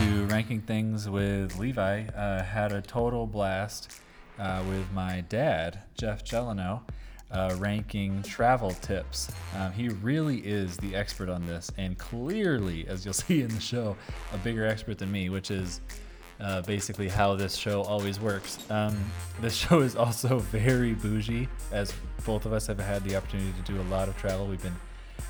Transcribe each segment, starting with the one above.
to Ranking Things with Levi. Uh, had a total blast uh, with my dad, Jeff Gelano, uh, ranking travel tips. Um, he really is the expert on this, and clearly, as you'll see in the show, a bigger expert than me, which is uh, basically how this show always works. Um, this show is also very bougie, as both of us have had the opportunity to do a lot of travel. We've been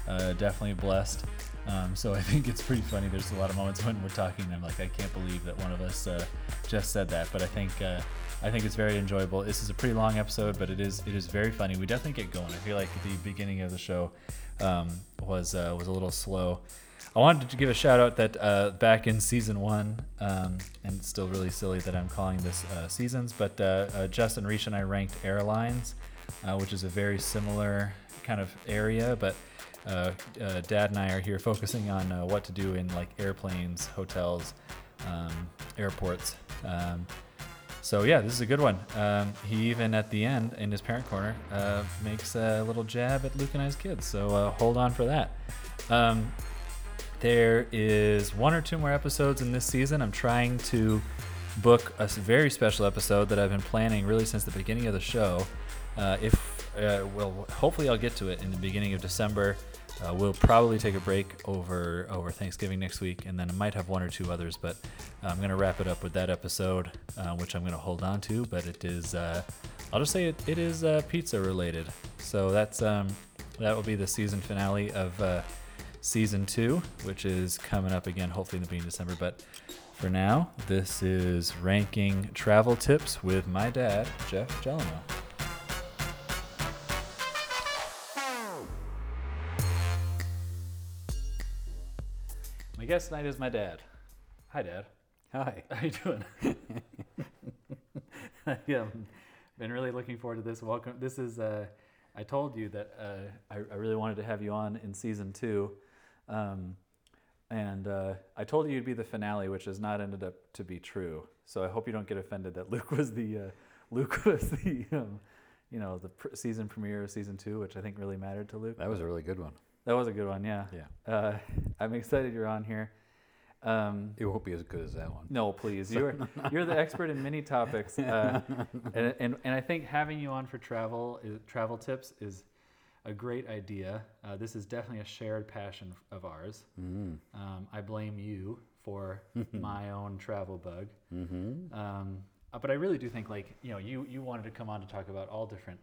uh, definitely blessed. Um, so I think it's pretty funny. There's a lot of moments when we're talking, and I'm like, I can't believe that one of us uh, just said that. But I think uh, I think it's very enjoyable. This is a pretty long episode, but it is it is very funny. We definitely get going. I feel like the beginning of the show um, was uh, was a little slow. I wanted to give a shout out that uh, back in season one, um, and it's still really silly that I'm calling this uh, seasons, but uh, Justin Reach and I ranked airlines, which is a very similar kind of area, but uh, uh, Dad and I are here focusing on uh, what to do in like airplanes, hotels, um, airports. Um, so yeah, this is a good one. Um, he even at the end in his parent corner uh, makes a little jab at Luke and I's kids. So uh, hold on for that. Um, there is one or two more episodes in this season. I'm trying to book a very special episode that I've been planning really since the beginning of the show. Uh, if uh, well, hopefully I'll get to it in the beginning of December. Uh, we'll probably take a break over over Thanksgiving next week, and then I might have one or two others. But I'm gonna wrap it up with that episode, uh, which I'm gonna hold on to. But it is, uh, I'll just say it, it is uh, pizza related. So that's um, that will be the season finale of uh, season two, which is coming up again, hopefully in the beginning of December. But for now, this is ranking travel tips with my dad, Jeff Gelano. Guest tonight is my dad. Hi, Dad. Hi. How you doing? I um, been really looking forward to this. Welcome. This is. Uh, I told you that uh, I, I really wanted to have you on in season two, um, and uh, I told you you'd be the finale, which has not ended up to be true. So I hope you don't get offended that Luke was the uh, Luke was the um, you know the pr- season premiere of season two, which I think really mattered to Luke. That was a really good one. That was a good one. Yeah. Yeah. Uh, I'm excited you're on here. Um, It won't be as good as that one. no, please. You're you're the expert in many topics, uh, and, and and I think having you on for travel is, travel tips is a great idea. Uh, this is definitely a shared passion of ours. Mm. Um, I blame you for my own travel bug, Mm-hmm. um, uh, but I really do think like you know you you wanted to come on to talk about all different,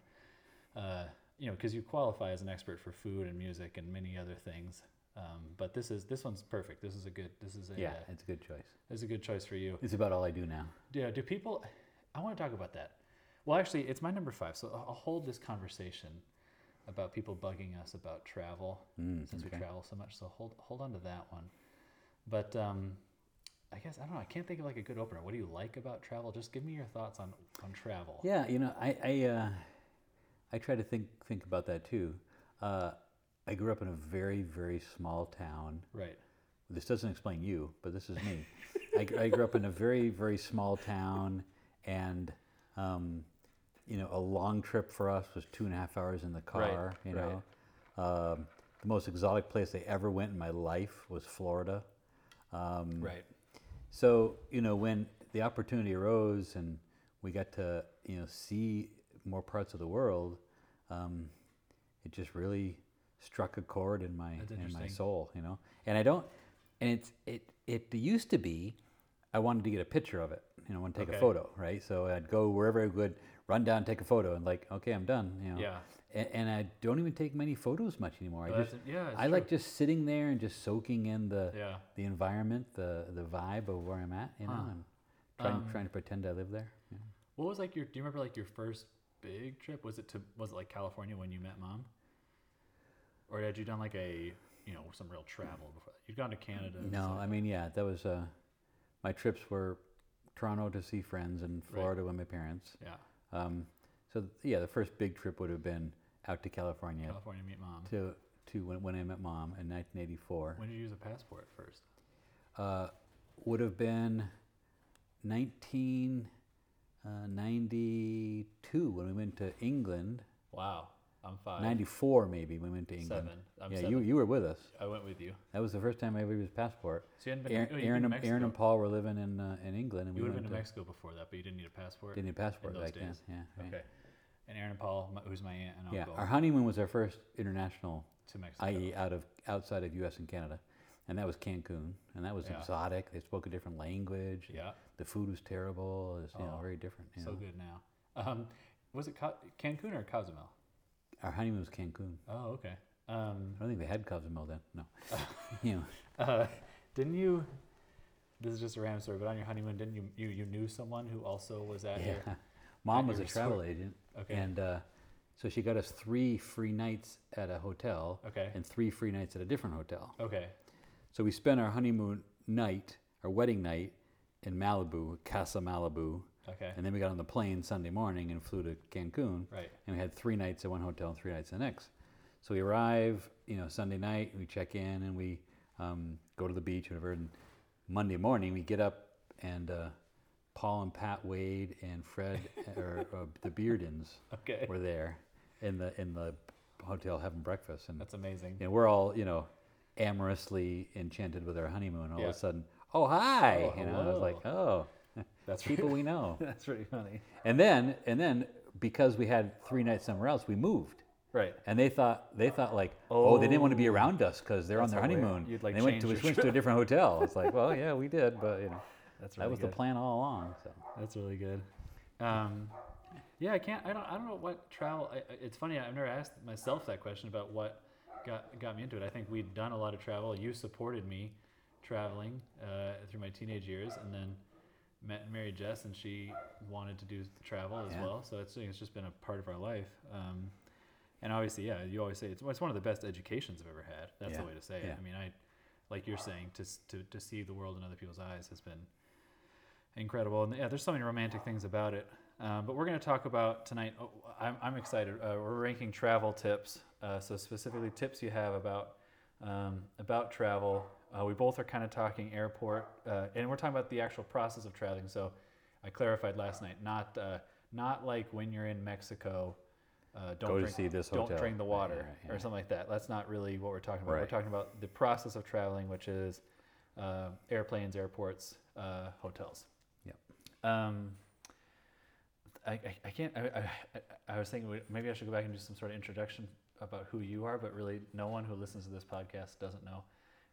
uh, you know, because you qualify as an expert for food and music and many other things. Um, but this is this one's perfect. This is a good. This is a Yeah, uh, it's a good choice. It's a good choice for you. It's about all I do now. Yeah, do people? I want to talk about that. Well, actually, it's my number five, so I'll hold this conversation about people bugging us about travel Mm, since we travel so much. So hold hold on to that one. But um, I guess I don't know. I can't think of like a good opener. What do you like about travel? Just give me your thoughts on on travel. Yeah, you know, I I, uh, I try to think think about that too. Uh, I grew up in a very very small town. Right. This doesn't explain you, but this is me. I, I grew up in a very very small town, and um, you know, a long trip for us was two and a half hours in the car. you right. know, um, the most exotic place I ever went in my life was Florida. Um, Right. So you know when the opportunity arose and we got to you know see more parts of the world, um, it just really struck a chord in my in my soul. You know, and I don't, and it's it it used to be, I wanted to get a picture of it. You know, want to take Okay. a photo, right? So I'd go wherever I would, run down, take a photo, and like, okay, I'm done. You know. Yeah. And, and I don't even take many photos much anymore. I just yeah, I like just sitting there and just soaking in the Yeah. the environment, the the vibe of where I'm at, you know, Huh. and trying Um, trying to pretend I live there. you know. What was like your? Do you remember like your first big trip? Was it to? Was it like California when you met mom? Or had you done like a you know some real travel before? that? You'd gone to Canada. No. I mean, yeah, that was uh, my trips were Toronto to see friends and Florida with my parents. Yeah. Um, so yeah, the first big trip would have been out to California California to meet mom. to to when, when I met mom in 1984. When did you use a passport first? Uh, would have been 1992 when we went to England. Wow. I'm five. 94 maybe we went to England. Seven. I'm yeah, seven. you you were with us. I went with you. That was the first time I ever used passport. So you hadn't been. Aaron, oh, Aaron, and, Aaron and Paul were living in uh, in England, and You we would have went been to Mexico before that, but you didn't need a passport. didn't need a passport those back then. Yeah, right. Okay. And Aaron and Paul, my- who's my aunt and uncle. Yeah, our honeymoon was our first international, to Mexico. i.e., out of outside of U.S. and Canada, and that was Cancun, and that was Yeah. exotic. They spoke a different language. yeah, The food was terrible. It was you know Oh, very different. You so know. good now. Um, was it Ca- Cancun or Cozumel? Our honeymoon was Cancun. Oh, okay. Um, I don't think they had Cozumel then. No. you know, uh, didn't you? This is just a random story, but on your honeymoon, didn't you you, you knew someone who also was at yeah. your? Mom at was a travel resort. agent, Okay. and uh, so she got us three free nights at a hotel okay. and three free nights at a different hotel. Okay. So we spent our honeymoon night, our wedding night, in Malibu, Casa Malibu, Okay. and then we got on the plane Sunday morning and flew to Cancun, Right. and we had three nights at one hotel and three nights at the next. So we arrive, you know, Sunday night, we check in, and we um, go to the beach, whatever. And Monday morning, we get up, and uh, Paul and Pat Wade and Fred, or uh, the Beardens, Okay. were there in the in the hotel having breakfast, and That's amazing. And we're all, you know, amorously enchanted with our honeymoon. All Yeah. of a sudden, oh hi, Oh, you know, I was like, oh, That's people we know. That's really funny. and then, and then, because we had three nights somewhere else, we moved. Right. And they thought they thought like, oh, they didn't want to be around us because they're on their honeymoon. You'd, like, they went to, we switched to a different hotel. It's like, well, yeah, we did, but you know, That's that was good. the plan all along. So That's really good. Um, yeah, I can't. I don't. I don't know what travel. I- it's funny. I've never asked myself that question about what got got me into it. I think we'd done a lot of travel. You supported me traveling uh, through my teenage years, and then met and married Jess, and she wanted to do travel as Yeah. well. So it's it's just been a part of our life. Um, and obviously, yeah, you always say it's it's one of the best educations I've ever had. That's Yeah, the way to say it. yeah. I mean, I like you're saying to to to see the world in other people's eyes has been incredible. And yeah, there's so many romantic things about it. Um, but we're going to talk about tonight. Oh, I'm, I'm excited. Uh, we're ranking travel tips. Uh, so specifically, tips you have about um, about travel. Uh, we both are kind of talking airport, uh, and we're talking about the actual process of traveling. So I clarified last night, not uh, not like when you're in Mexico. Uh, don't Go to drink, see this don't hotel. drink the water right, right, or something like that. That's not really what we're talking about. We're talking about the process of traveling, which is uh, airplanes, airports, uh, hotels. Yep. Um, I, I, I can't. I, I, I- I was thinking maybe I should go back and do some sort of introduction about who you are, but really, no one who listens to this podcast doesn't know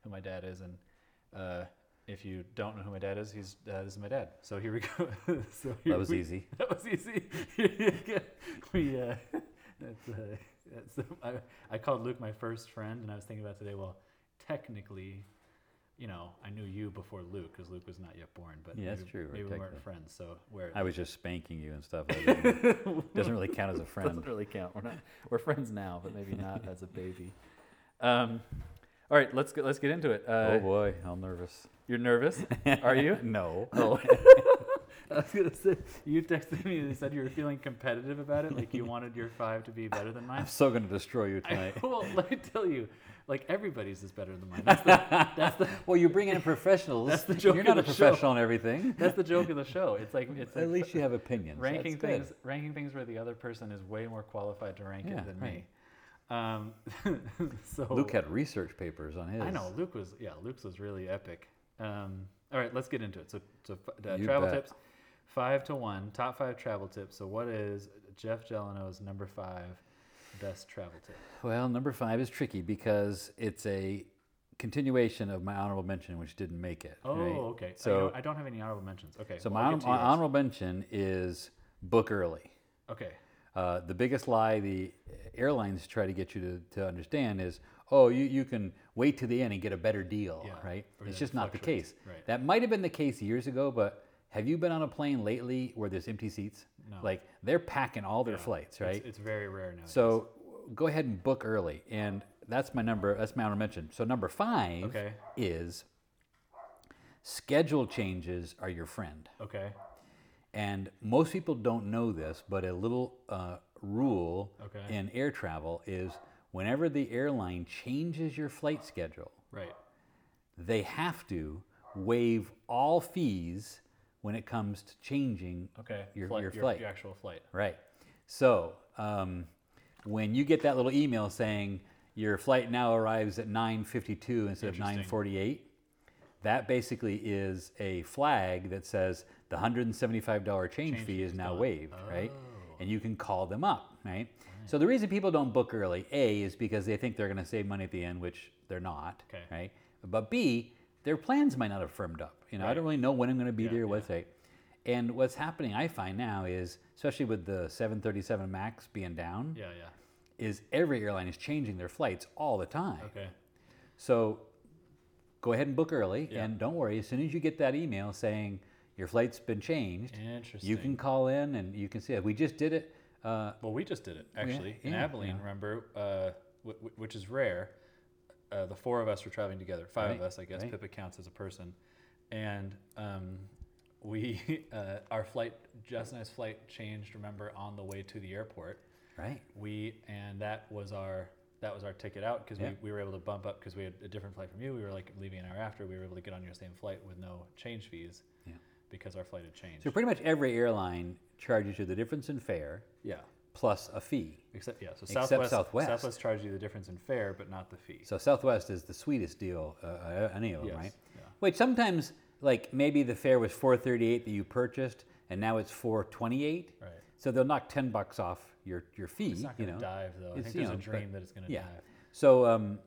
who my dad is. And uh, if you don't know who my dad is, he's uh, this is my dad. So here we go. so here that was we, easy. That was easy. we. Uh, that's, uh, that's, I, I called Luke my first friend, and I was thinking about today. Well, technically, you know, I knew you before Luke because Luke was not yet born. But Yeah, that's maybe, true, Maybe we weren't friends. So where I was just spanking you and stuff. Doesn't, really count as a friend. doesn't really count. We're not. We're friends now, but maybe not as a baby. Um, all right, let's get let's get into it. Uh, oh boy, I'm nervous. You're nervous? Are you? No. Oh. I was gonna say you texted me and said you were feeling competitive about it, like you wanted your five to be better than mine. I'm so going to destroy you I, tonight. well, let me tell you, like everybody's is better than mine. That's the, that's the well, you bring in professionals. That's the joke You're not a professional on everything. that's the joke of the show. It's like it's At like least you have opinions. ranking That's good. things ranking things where the other person is way more qualified to rank Yeah, it than right. me. Um, so Luke had research papers on his. I know Luke was yeah Luke's was really epic. Um, all right, let's get into it. So, so uh, travel bet. tips, five to one, top five travel tips. So what is Jeff Jeleno's number five best travel tip? Well, number five is tricky because it's a continuation of my honorable mention, which didn't make it. Oh, right? okay. So I don't have any honorable mentions. Okay. So well, my, honor- my honorable mention is book early. Okay. Uh, the biggest lie the airlines try to get you to, to understand is, oh, you, you can wait to the end and get a better deal, Yeah, right? It's just not the case. right. That might have been the case years ago, but have you been on a plane lately where there's empty seats? No. Like they're packing all their Yeah, flights, it's- right? It's, very rare now. so go ahead and book early, and that's my number. That's my honorable mention. So number five Okay. is schedule changes are your friend. Okay. And most people don't know this, but a little uh, rule Okay. in air travel is whenever the airline changes your flight schedule, Right. they have to waive all fees when it comes to changing Okay. your, Flight- your flight. Your actual flight. Right. So, um, when you get that little email saying your flight now arrives at 9:52 instead of 9:48, that basically is a flag that says the $175 change, Change fee is is now gone. waived, right? Oh. And you can call them up, right? So the reason people don't book early, A, is because they think they're going to save money at the end, which they're not, Okay. right? But B, their plans might not have firmed up. You know, I don't really know when I'm going to be Yeah, there, yeah. what's right. And what's happening, I find now, is especially with the 737 Max being down, Yeah, yeah. is every airline is changing their flights all the time. Okay. So go ahead and book early, Yeah. and don't worry. As soon as you get that email saying your flight's been changed, Interesting. you can call in and you can see it. We just did it. Uh, Well, we just did it actually in yeah, Abilene. yeah. Remember, uh, w- w- which is rare. Uh, the four of us were traveling together. Five of us, I guess. right. Pippa counts as a person, and um, we uh, our flight, Jess and I's flight changed. Remember, on the way to the airport, right. we and that was our that was our ticket out because Yeah. we, we were able to bump up because we had a different flight from you. We were like leaving an hour after. We were able to get on your same flight with no change fees Yeah. because our flight had changed. So pretty much every airline charges you the difference in fare yeah. plus a fee. Except yeah, so Southwest, Except Southwest Southwest. Charged you the difference in fare, but not the fee. So Southwest is the sweetest deal, uh, uh, any of them, Yes, right? yeah. Which sometimes, like maybe the fare was 438 that you purchased, and now it's 428. Right. So they'll knock 10 bucks off your your fee. It's not you going know. to dive though. I think there's know, a but- dream that it's going to yeah. dive. So um,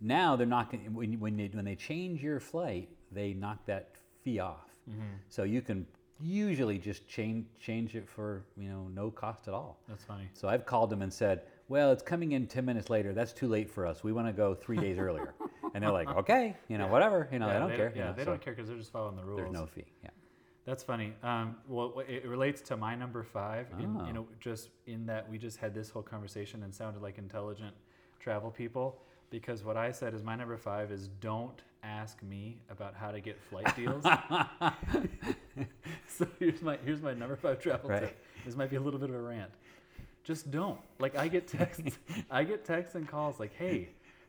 now they're not going when when they when they change your flight, they knock that fee off. Mm-hmm. So you can usually just change change it for you know no cost at all. That's funny. So I've called them and said, "Well, it's coming in 10 minutes later. That's too late for us. We want to go three days earlier." And they're like, "Okay, you know, whatever. You know, I don't they care. you Yeah, know, they so don't care because they're just following the rules. There's no fee. Yeah. That's funny. Um, well, it relates to my number five. In, Oh. you know, just in that we just had this whole conversation and sounded like intelligent travel people. Because what I said is my number five is don't ask me about how to get flight deals. so here's my here's my number five travel Right. tip. This might be a little bit of a rant. Just don't. Like I get texts, I get texts and calls like, "Hey,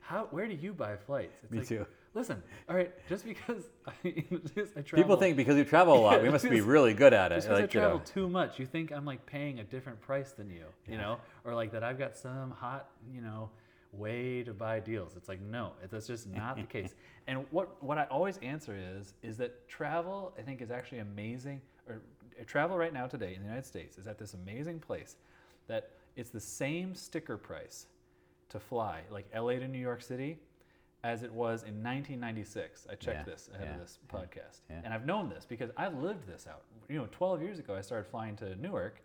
how where do you buy flights?" It's Me like, too. Listen, all right, just because I, just I travel, People think because we travel a lot, we must be really good at it. just because Like, I you know, travel too much, you think I'm like paying a different price than you, you know, or like that I've got some hot, you know, way to buy deals. It's like no, that's just not the case. And what what I always answer is is that travel I think is actually amazing. Or uh, travel right now today in the United States is at this amazing place that it's the same sticker price to fly like LA to New York City as it was in 1996. I checked Yeah, this ahead yeah, of this podcast. yeah. And I've known this because I've lived this out. You know, 12 years ago, I started flying to Newark.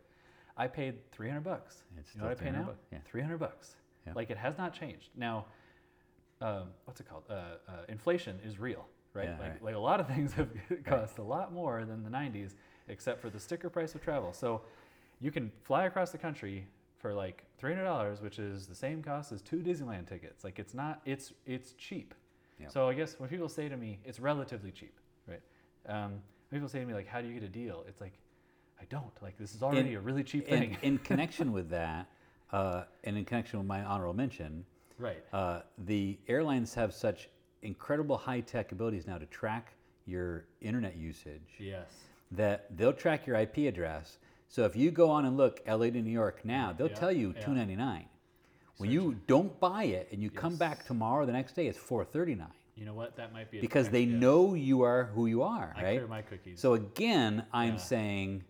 I paid 300 bucks. It's you know what I pay 300 now? bucks, yeah. 300 bucks. Like it has not changed. Now, um, what's it called? Uh, uh, inflation is real, right? Like, right. like a lot of things have cost a lot more than the 90s, except for the sticker price of travel. So you can fly across the country for like $300, which is the same cost as two Disneyland tickets. Like it's not, it's it's cheap. Yeah. So I guess when people say to me, it's relatively cheap, right? Um, people say to me like, how do you get a deal? It's like, I don't. Like this is already a really cheap in, thing. in connection with that, uh, and in connection with my honorable mention, right. uh, the airlines have such incredible high tech abilities now to track your internet usage Yes. that they'll track your IP address. So if you go on and look LA to New York now, they'll Yeah, tell you yeah. 299. When you don't buy it and you come back tomorrow the next day, it's 439 You know what? That might be a because they yes. know you are who you are, I right? clear my cookies. So again, I'm Yeah. saying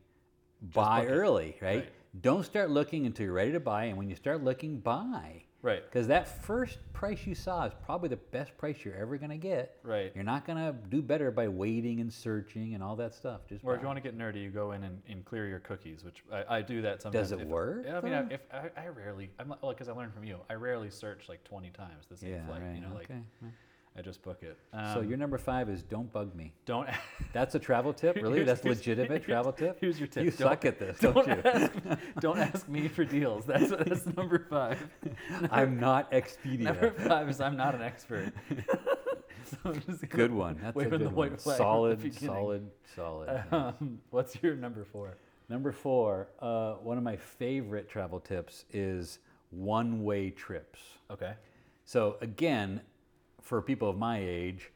buy early, right? Right. Don't start looking until you're ready to buy, and when you start looking, buy. Right. Because that first price you saw is probably the best price you're ever gonna get. Right. You're not gonna do better by waiting and searching and all that stuff. Just Or if you want to get nerdy, you go in and, and clear your cookies, which I, I do that sometimes. Does it if- work, Yeah, I mean, I, if I, I rarely, I'm like, because I learned from you, I rarely search like 20 times the same yeah, flight. right. You know, like okay. I just book it. so Um, your number five is don't bug me. don't. That's a travel tip, really? Here's- That's here's- legitimate here's- travel tip. Here's your tip. You Don't- suck at this, don't, don't, you? ask, don't ask me for deals. That's that's number five. I'm not Expedia. Number five is I'm not an expert. so Good one. That's a good the one. white flag from the Solid, solid, solid. Um, what's your number four? Number four, uh, one of my favorite travel tips is one-way trips. Okay. So again, for people of my age,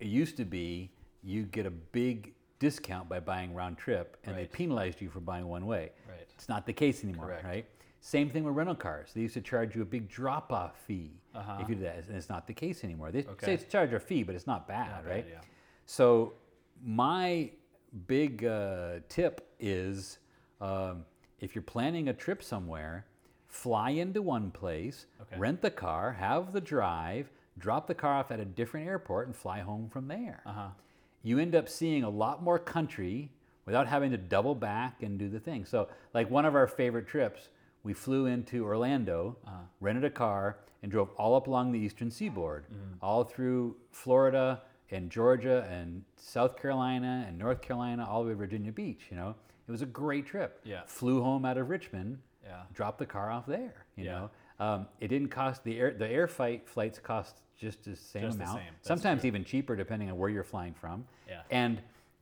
it used to be you get a big discount by buying round trip, and they penalized you for buying one way. Right. It's not the case anymore, Correct. right? Same thing with rental cars. They used to charge you a big drop-off fee Uh-huh. if you did that, and it's not the case anymore. They Okay. say it's charge a fee, but it's not bad, Not bad, right? yeah. So my big uh, tip is um, if you're planning a trip somewhere, fly into one place, Okay. rent the car, have the drive, drop the car off at a different airport, and fly home from there. Uh-huh. You end up seeing a lot more country without having to double back and do the thing. So, like one of our favorite trips, we flew into Orlando, rented a car, and drove all up along the eastern seaboard, all through Florida and Georgia and South Carolina and North Carolina, all the way to Virginia Beach. You know, it was a great trip. Yeah. Flew home out of Richmond, Yeah. dropped the car off there. You Yeah. know, um, it didn't cost the air. The air fight flights cost just the same Just the amount. same. Sometimes true. even cheaper depending on where you're flying from. Yeah. And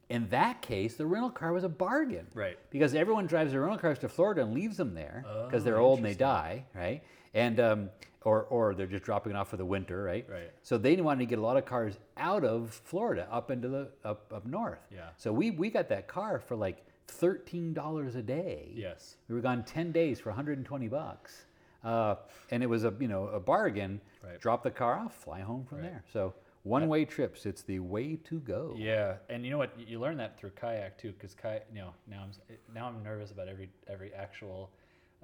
in that case, the rental car was a bargain. Right. Because everyone drives their rental cars to Florida and leaves them there because Oh, they're old and they die, right? And um, or or they're just dropping it off for the winter, right? Right. So they wanted to get a lot of cars out of Florida up into the up up north. Yeah. So we we got that car for like thirteen dollars a day. Yes. We were gone 10 days for 120 bucks. Uh, and it was a, you know, a bargain. Right. Drop the car off, fly home from there. So one-way trips, it's the way to go. Yeah, and you know what? You learn that through kayak too, because kayak. You know, now I'm now I'm nervous about every every actual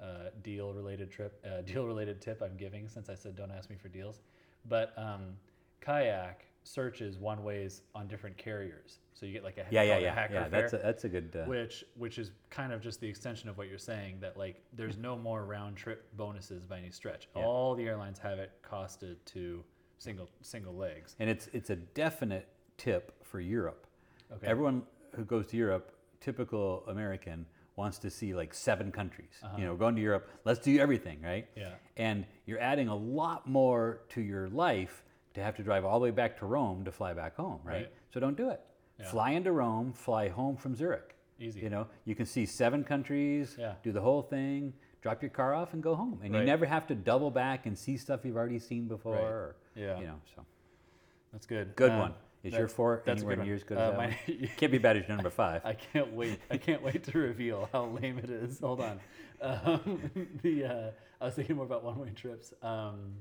uh, deal related trip, uh, deal related tip I'm giving since I said don't ask me for deals. But um, kayak searches one ways on different carriers, so you get like a Yeah, yeah, yeah. hacker Yeah, that's a, that's a good. Uh, which which is kind of just the extension of what you're saying that like there's no more round trip bonuses by any stretch. Yeah. All the airlines have it costed to single single legs. and it's it's a definite tip for Europe. Okay. Everyone who goes to Europe, typical American, wants to see like seven countries. You know, going to Europe, let's do everything, right? Uh-huh. Yeah. And you're adding a lot more to your life to have to drive all the way back to Rome to fly back home, right? Right. So don't do it. Yeah. Fly into Rome, fly home from Zurich. Easy. You know, you can see seven countries, Yeah. do the whole thing, drop your car off and go home. And you never have to double back and see stuff you've already seen before. Right. Or, Yeah. You know, so That's good. good Um, one. Is that- your four that's anywhere good near as good Uh, as that my-? Can't be bad as your number five. I can't wait. I can't wait to reveal how lame it is. Hold on. Um, the uh, I was thinking more about one-way trips. Um,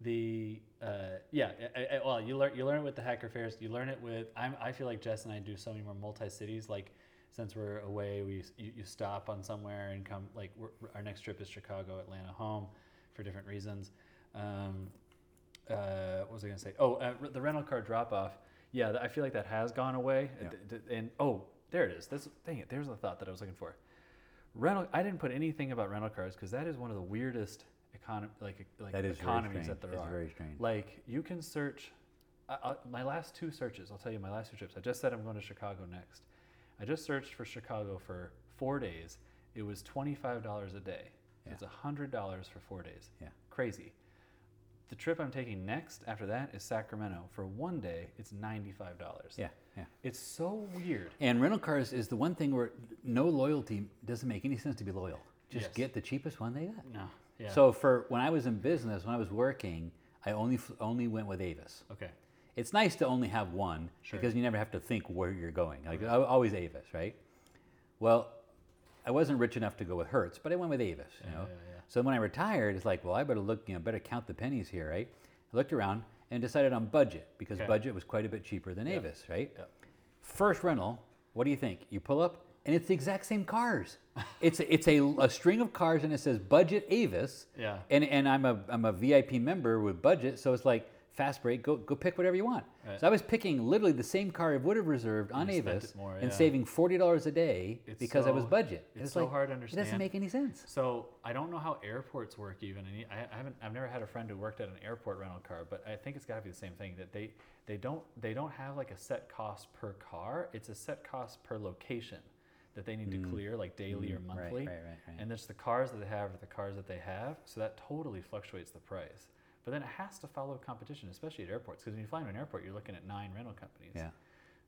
the uh, yeah, I, I, well, you learn you learn it with the hacker fares. You learn it with. I'm, I feel like Jess and I do so many more multi-cities. Like since we're away, we you, you stop on somewhere and come. Like we're, our next trip is Chicago, Atlanta, home, for different reasons. Um, uh, what was I going to say? Oh, uh, the rental car drop off. Yeah, I feel like that has gone away. Yeah. And oh, there it is. This dang it. There's the thought that I was looking for. Rental. I didn't put anything about rental cars because that is one of the weirdest economy like like That is very economies that there It's are. very strange. Like you can search. I, my last two searches. I'll tell you my last two trips. I just said I'm going to Chicago next. I just searched for Chicago for four days. It was twenty five dollars a day. Yeah. It's hundred dollars for four days. Yeah. Crazy. The trip I'm taking next after that is Sacramento. For one day, it's ninety-five dollars. Yeah, yeah. It's so weird. And rental cars is the one thing where no loyalty doesn't make any sense to be loyal. Just Yes. get the cheapest one they got. No. Yeah. So for when I was in business, when I was working, I only only went with Avis. okay. It's nice to only have one Sure. because you never have to think where you're going. Like I- always Avis, right? Well, I wasn't rich enough to go with Hertz, but I went with Avis. You know. yeah, yeah. So when I retired, it's like, well, I better look, you know, better count the pennies here, right? I looked around and decided on budget because Okay. budget was quite a bit cheaper than Yeah. Avis, right? Yeah. First rental, what do you think? You pull up and it's the exact same cars. it's a, it's a, a string of cars and it says budget Avis. Yeah. And and I'm a I'm a VIP member with budget, so it's like fast break, go go pick whatever you want. Right. So I was picking literally the same car I would have reserved on you Avis more, and yeah. saving forty dollars a day It's because I was budget. it's so hard to understand. It doesn't make any sense. So I don't know how airports work even. and I, I haven't. I've never had a friend who worked at an airport rental car, but I think it's got to be the same thing. That they they don't they don't have like a set cost per car. It's a set cost per location that they need to clear like daily or Mm, right, monthly. right, right, right. And it's the cars that they have are the cars that they have. So that totally fluctuates the price. But then it has to follow competition, especially at airports, because when you fly into an airport, you're looking at nine rental companies. Yeah.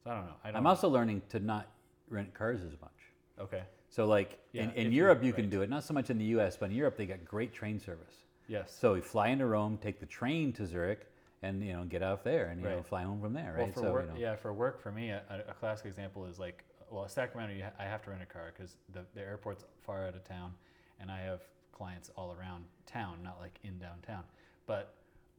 So I don't know. I don't. I'm also learning to not rent cars as much. okay. So like Yeah, in, in Europe you can do it, not so much in the US, but in Europe they got great train service. Yes. So we fly into Rome, take the train to Zurich, and you know get off there and you know fly home from there, Well, right? for so work, you know, yeah, for work for me, a, a classic example is like, well, Sacramento, you ha- I have to rent a car because the, the airport's far out of town, and I have clients all around town, not like in downtown. But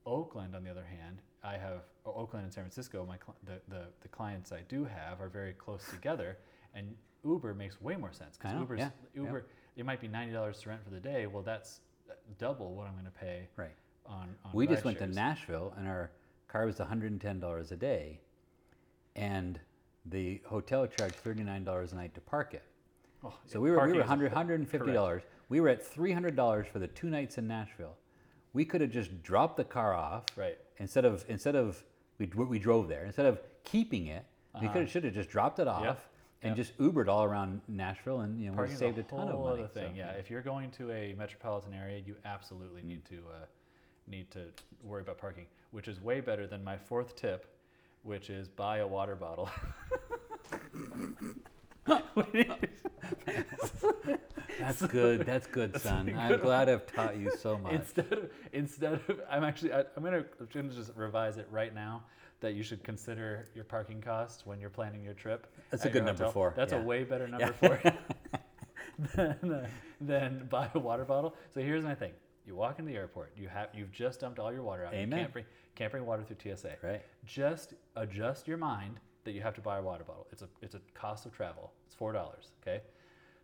Oakland, on the other hand, I have Oakland and San Francisco. My cl- the, the the clients I do have are very close together, and Uber makes way more sense because Uber's yeah, yeah. Uber. It might be ninety dollars to rent for the day. Well, that's uh, double what I'm going to pay Right. on. on We just went to. Nashville, and our car was $110 a day, and the hotel charged $39 a night to park it. Oh, So yeah, we were, we were is a- 100, $150. correct. We were at $300 for the two nights in Nashville. We could have just dropped the car off Right. instead of instead of we, we drove there instead of keeping it. We Uh-huh. could have should have just dropped it off and Yep. just Ubered all around Nashville, and you know we saved a a ton of money. other thing. so, yeah, if you're going to a metropolitan area, you absolutely need to uh, need to worry about parking, which is way better than my fourth tip, which is buy a water bottle. That's good. That's good, son. I'm glad I've taught you so much. instead of instead of I'm actually I, I'm gonna, I'm gonna just revise it right now that you should consider your parking costs when you're planning your trip. That's a good number hotel. four, That's yeah. a way better number four than, uh, than buy a water bottle. So here's my thing: you walk into the airport, you have you've just dumped all your water out. You Amen. can't bring can't bring water through TSA. Right. Just adjust your mind that you have to buy a water bottle. It's a it's a cost of travel. It's four dollars. Okay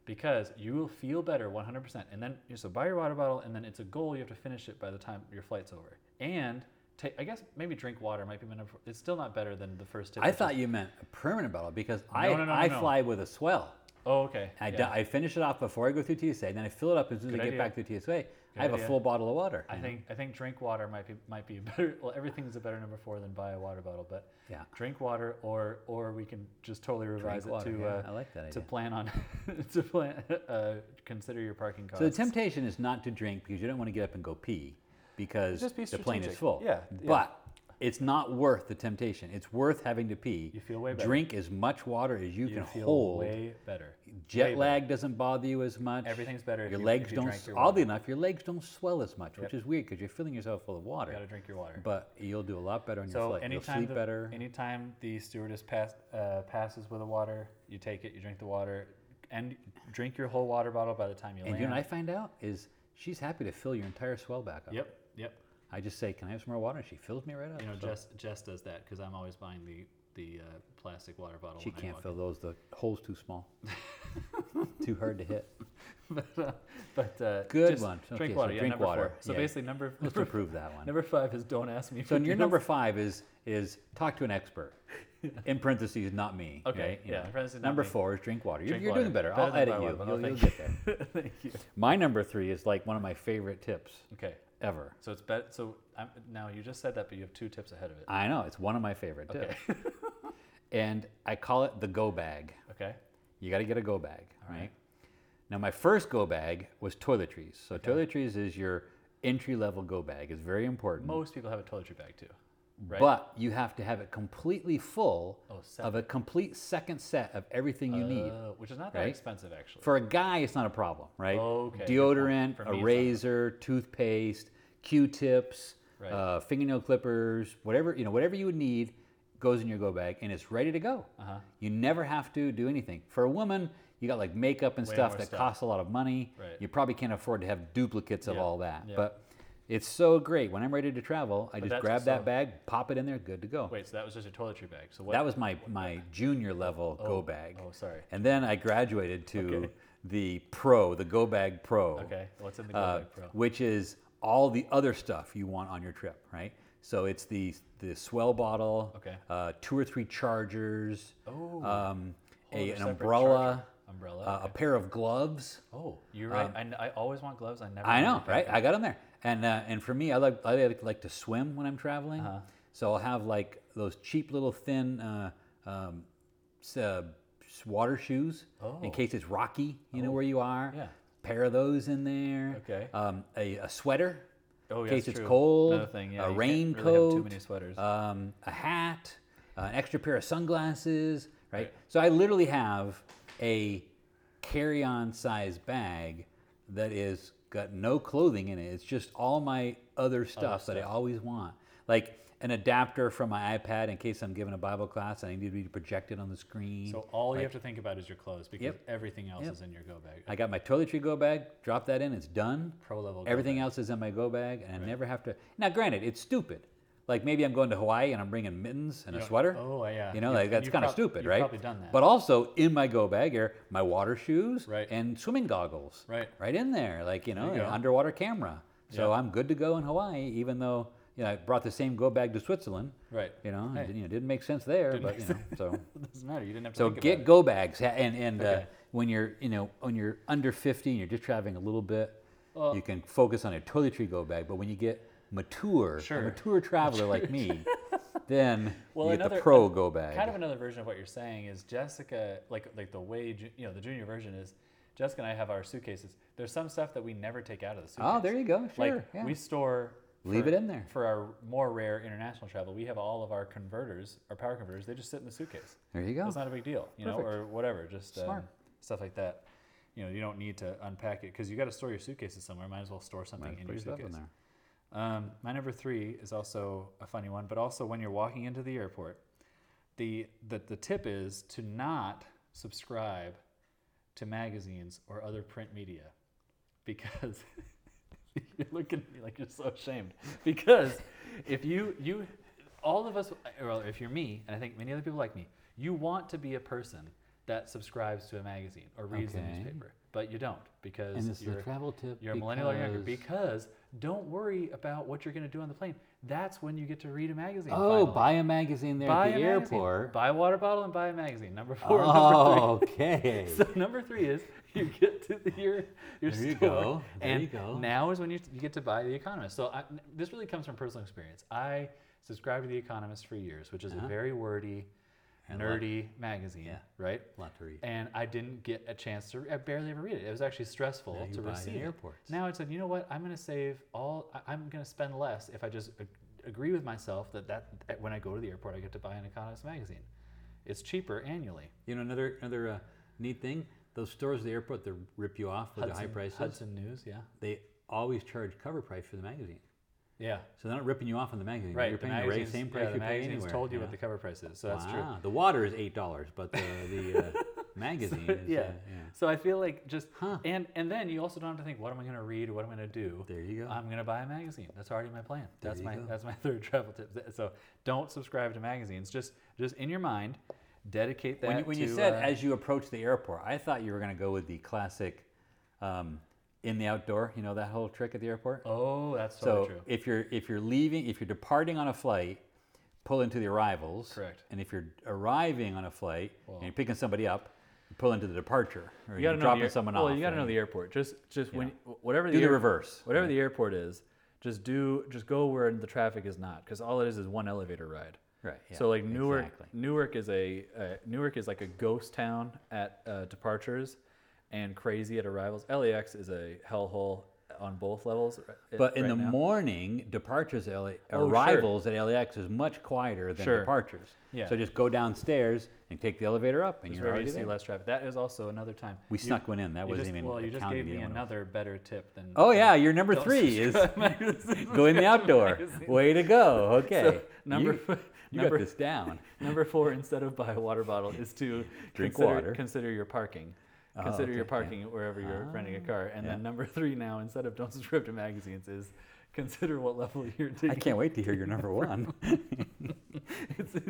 because you will feel better 100% and then so buy your water bottle and then it's a goal you have to finish it by the time your flight's over and take i guess maybe drink water might be number it's still not better than the first tip I is- thought you meant a permanent bottle because I No, I no, no. fly with a S'well. oh okay I, d- yeah. I finish it off before I go through TSA, then I fill it up as soon as Good I get idea. back through TSA. I have idea. a full bottle of water. I you know? think I think drink water might be might be a better. Well, everything's a better number four than buy a water bottle, but Yeah. drink water, or or we can just totally revise Drink water, it to yeah, uh, I like that idea. to plan on to plan uh, consider your parking costs. So the temptation is not to drink because you don't want to get up and go pee because be the plane is full. Yeah, yeah. But it's not worth the temptation. It's worth having to pee. You feel way better. Drink as much water as you, you can feel hold. way better. Jet Way better. lag doesn't bother you as much. Everything's better if Your you- legs you don't. your Oddly enough, your legs don't S'well as much, which is weird because you're filling yourself full of water. You gotta drink your water. But you'll do a lot better on your So flight. You'll anytime sleep the, better. anytime the stewardess pass, uh, passes with a water, you take it, you drink the water, and drink your whole water bottle by the time you and land. you know what I find out is she's happy to fill your entire swell back up. Yep, yep. I just say, "Can I have some more water?" And she fills me right up. You know, So Jess, Jess does that because I'm always buying the the uh, plastic water bottle. she when I can't walk fill those. The hole's too small. too hard to hit. but uh, but uh, Good just one. Drink Okay, so water. yeah, drink number water. Four. So Yeah. basically, number Let's number, improve that one. number five is don't ask me. So for your deals. number five is is talk to an expert. In parentheses, not me. Okay, right? You yeah, know. in parentheses, not number me. four is drink water. You're, Drink you're water. doing better. Better I'll than edit buy you. water. You'll, you'll Thank get there. Thank you. My number three is like one of my favorite tips Okay, ever. so it's bet. So I'm, now you just said that, but you have two tips ahead of it. I know it's one of my favorite tips, Okay. and I call it the go bag. okay. You got to get a go bag, All right? right? Now my first go bag was toiletries. So toiletries is your entry level go bag. It's very important. Most people have a toiletry bag too, right? But you have to have it completely full Oh, of a complete second set of everything you need. Uh, which is not that right? expensive actually. For a guy, it's not a problem, right? Okay, Deodorant, a me, it's not. razor, toothpaste, Q-tips, Right. uh, fingernail clippers, whatever you know, whatever you would need goes in your go bag, and it's ready to go. Uh-huh. You never have to do anything. For a woman, you got like makeup and Way stuff that stuff. costs a lot of money. Right. You probably can't afford to have duplicates of Yeah, all that, yeah. but. It's so great. When I'm ready to travel, I just grab that bag, pop it in there, good to go. Wait, so that was just a toiletry bag. So what? That was my, my junior level oh, go bag. Oh, sorry. And then I graduated to Okay. the Pro, the Go Bag Pro, Okay, what's in the go uh, bag, bro? which is all the other stuff you want on your trip, right? So it's the the S'well bottle, Okay. uh, two or three chargers, Oh, um, a, a an umbrella, charger. Umbrella. uh, a pair of gloves. oh, you're right. I, kn- I always want gloves. I never. I know, right? I got them there, and uh, and for me, I like I like, like to swim when I'm traveling. Uh-huh. So I'll have like those cheap little thin uh, um, uh, water shoes Oh. in case it's rocky. You know where you are. Yeah. Pair of those in there. Okay. Um, a, a sweater Oh, in yeah, case it's true. cold. Thing, yeah. a raincoat. Really have too many sweaters. Um, a hat. Uh, an extra pair of sunglasses. Right? Right. So I literally have a carry-on size bag that is got no clothing in it. It's just all my other stuff, that I always want. Like an adapter from my iPad in case I'm giving a Bible class and I need to be projected on the screen. So all you have to think about is your clothes because Yep. everything else Yep. is in your go bag. I got my toiletry go bag, drop that in, it's done. Pro level. Everything else is in my go bag, and I never have to. Now, granted, it's stupid. Like maybe I'm going to Hawaii and I'm bringing mittens and a Yeah. sweater. Oh yeah. You know, You've- like that's kind of stupid, right? Probably done that. But also in my go bag are my water shoes Right. and swimming goggles. Right. Right in there, like you know, you an underwater camera. So Yeah. I'm good to go in Hawaii, even though you know I brought the same go bag to Switzerland. right. You know, Hey. it, you know, didn't make sense there, Didn't but you know, so. It doesn't matter. You didn't have to So get go bags, and and uh, when you're you know when you're under 50 and you're just traveling a little bit, Well- you can focus on a toiletry go bag. But when you get mature, Sure. a mature traveler like me, then Well, get the pro go bag. Kind of another version of what you're saying is Jessica, like like the way you know the junior version is Jessica and I have our suitcases. There's some stuff that we never take out of the suitcase. oh, there you go. Sure. Like yeah. we store. Leave for- it in there. for our more rare international travel. We have all of our converters, our power converters. They just sit in the suitcase. there you go. It's not a big deal, you know, or whatever. Just um, stuff like that. You know, you don't need to unpack it because you got to store your suitcases somewhere. Might as well store something Might in your stuff in suitcase. there. Um, my number three is also a funny one, but also when you're walking into the airport, the the, the tip is to not subscribe to magazines or other print media because you're looking at me like you're so ashamed because if you you all of us or if you're me and i think many other people like me you want to be a person that subscribes to a magazine or reads the Okay. newspaper but you don't because And this you're a travel tip. you're a millennial or younger because- don't worry about what you're going to do on the plane. That's when you get to read a magazine. Oh, finally. buy a magazine there Buy at the a magazine. airport. Buy a water bottle and buy a magazine. Number four. Oh, number three. okay. So number three is you get to the, your your There you go. There and you go. now is when you, you get to buy the Economist. So I, this really comes from personal experience. I subscribed to the Economist for years, which is Uh-huh. a very wordy, And a lot- nerdy magazine, Yeah. right? lot to read. And I didn't get a chance to. I barely ever read it. It was actually stressful Now to buy it in receive. airports. Now I said, you know what? I'm going to save all. I'm going to spend less if I just agree with myself that that that when I go to the airport, I get to buy an Economist magazine. It's cheaper annually. You know another another uh, neat thing. Those stores at the airport that rip you off with the high Hudson, prices. Hudson News, yeah, They always charge cover price for the magazine. Yeah, So they're not ripping you off on the magazine. right. You're the paying the same price the you pay anywhere. told you yeah. what the cover price is, so that's true. Wow. The water is eight dollars, but the the uh, magazine is yeah. Uh, yeah. So I feel like just Huh. and and then you also don't have to think, what am I going to read or what am I going to do? There you go. I'm going to buy a magazine. That's already my plan. There That's you my go. that's my third travel tip. So don't subscribe to magazines. Just just in your mind, dedicate that. when you, when you said uh, as you approach the airport, I thought you were going to go with the classic um, in the outdoor. You know that whole trick at the airport. oh, that's so totally true. if you're if you're leaving, if you're departing on a flight, pull into the arrivals. Correct. And if you're arriving on a flight Well- and you're picking somebody up, pull into the departure. Or You got to know dropping the, air- someone well, off. you got to know the airport. Just just when whatever Do the, the reverse. whatever the airport is, just do just go where the traffic is not, because all it is is one elevator ride. Right. yeah, so like Newark, Exactly. Newark is a uh, Newark is like a ghost town at uh, departures, and crazy at arrivals. LAX is a hellhole on both levels. Uh, r- But in the now. morning, departures, LA, Oh, sure. arrivals at LAX is much quieter than Sure. departures. Yeah. So just go downstairs and take the elevator up, and you're already see there. less traffic. That is also another time. We You- snuck one in. That wasn't just, even well. You just gave me the other one. another better tip than. Oh yeah, your number three is go in the outdoor. Way to go. Okay. So, number you, you number- got this down. Number four, instead of buy a water bottle, is to Drink consider, water. Consider your parking. Oh, Consider your okay, yeah. parking wherever you're renting a car. And yeah. then number three now, instead of don't subscribe to magazines, is consider what level you're taking. I can't wait to hear your number one. It's-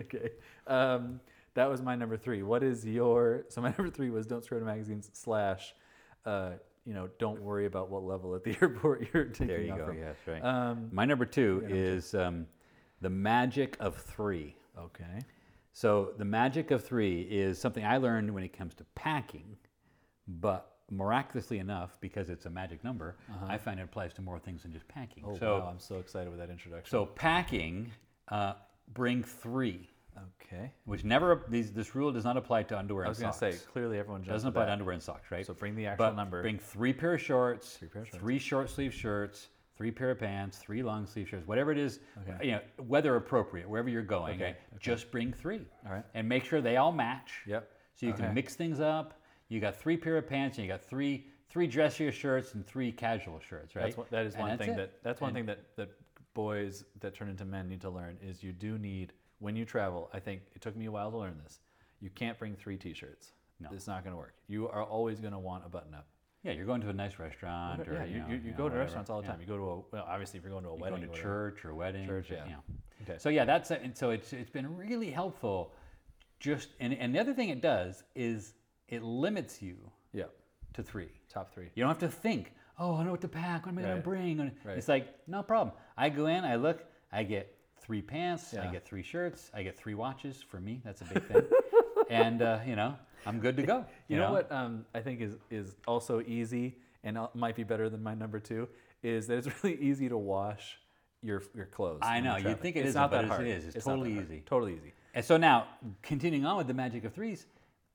okay. Um, that was my number three. What is your? So my number three was don't subscribe to magazines slash, uh, you know, don't worry about what level at the airport you're taking there you go. from. Yes, right. Um, My number two two. is um, the magic of three. okay. So the magic of three is something I learned when it comes to packing, but miraculously enough, because it's a magic number, I find it applies to more things than just packing. Oh so, wow! I'm so excited with that introduction. so packing, uh, bring three, okay. which never these, this rule does not apply to underwear I was gonna say clearly everyone jumps doesn't to apply to underwear and socks, right? So bring the actual but number. Bring three pair of shorts, Three pair of shorts. three short sleeve shirts, three pair of pants, three long sleeve shirts, whatever it is, Okay. you know, weather appropriate, wherever you're going. Okay, right? Just bring three. All right. And make sure they all match. Yep. So you Okay. can mix things up. You got three pair of pants and you got three three dressier shirts and three casual shirts, right? That's one, that is one that's thing it. that that's one And- thing that that boys that turn into men need to learn is you do need when you travel. I think it took me a while to learn this. You can't bring three T-shirts. No. it's not going to work. You are always going to want a button-up. Yeah, you're going to a nice restaurant, or yeah, you, you, know, you, you know, go to whatever. restaurants all the Yeah. time. You go to a well, obviously if you're going to a wedding, go or to church or wedding. Church, yeah. Okay. So yeah, that's it. And so it's it's been really helpful. Just and, and the other thing it does is it limits you Yeah, to three. top three. You don't have to think. Oh, I know what to pack. What am I gonna bring? Right. It's like no problem. I go in. I look. I get three pants. Yeah. I get three shirts. I get three watches. For me, that's a big thing. and uh, you know, I'm good to go. You, know, what um, I think is is also easy and might be better than my number two is that it's really easy to wash your your clothes. I know, you'd think it it's not but that it's- hard. it is. It's not that totally easy. Totally easy. And so now, continuing on with the magic of threes,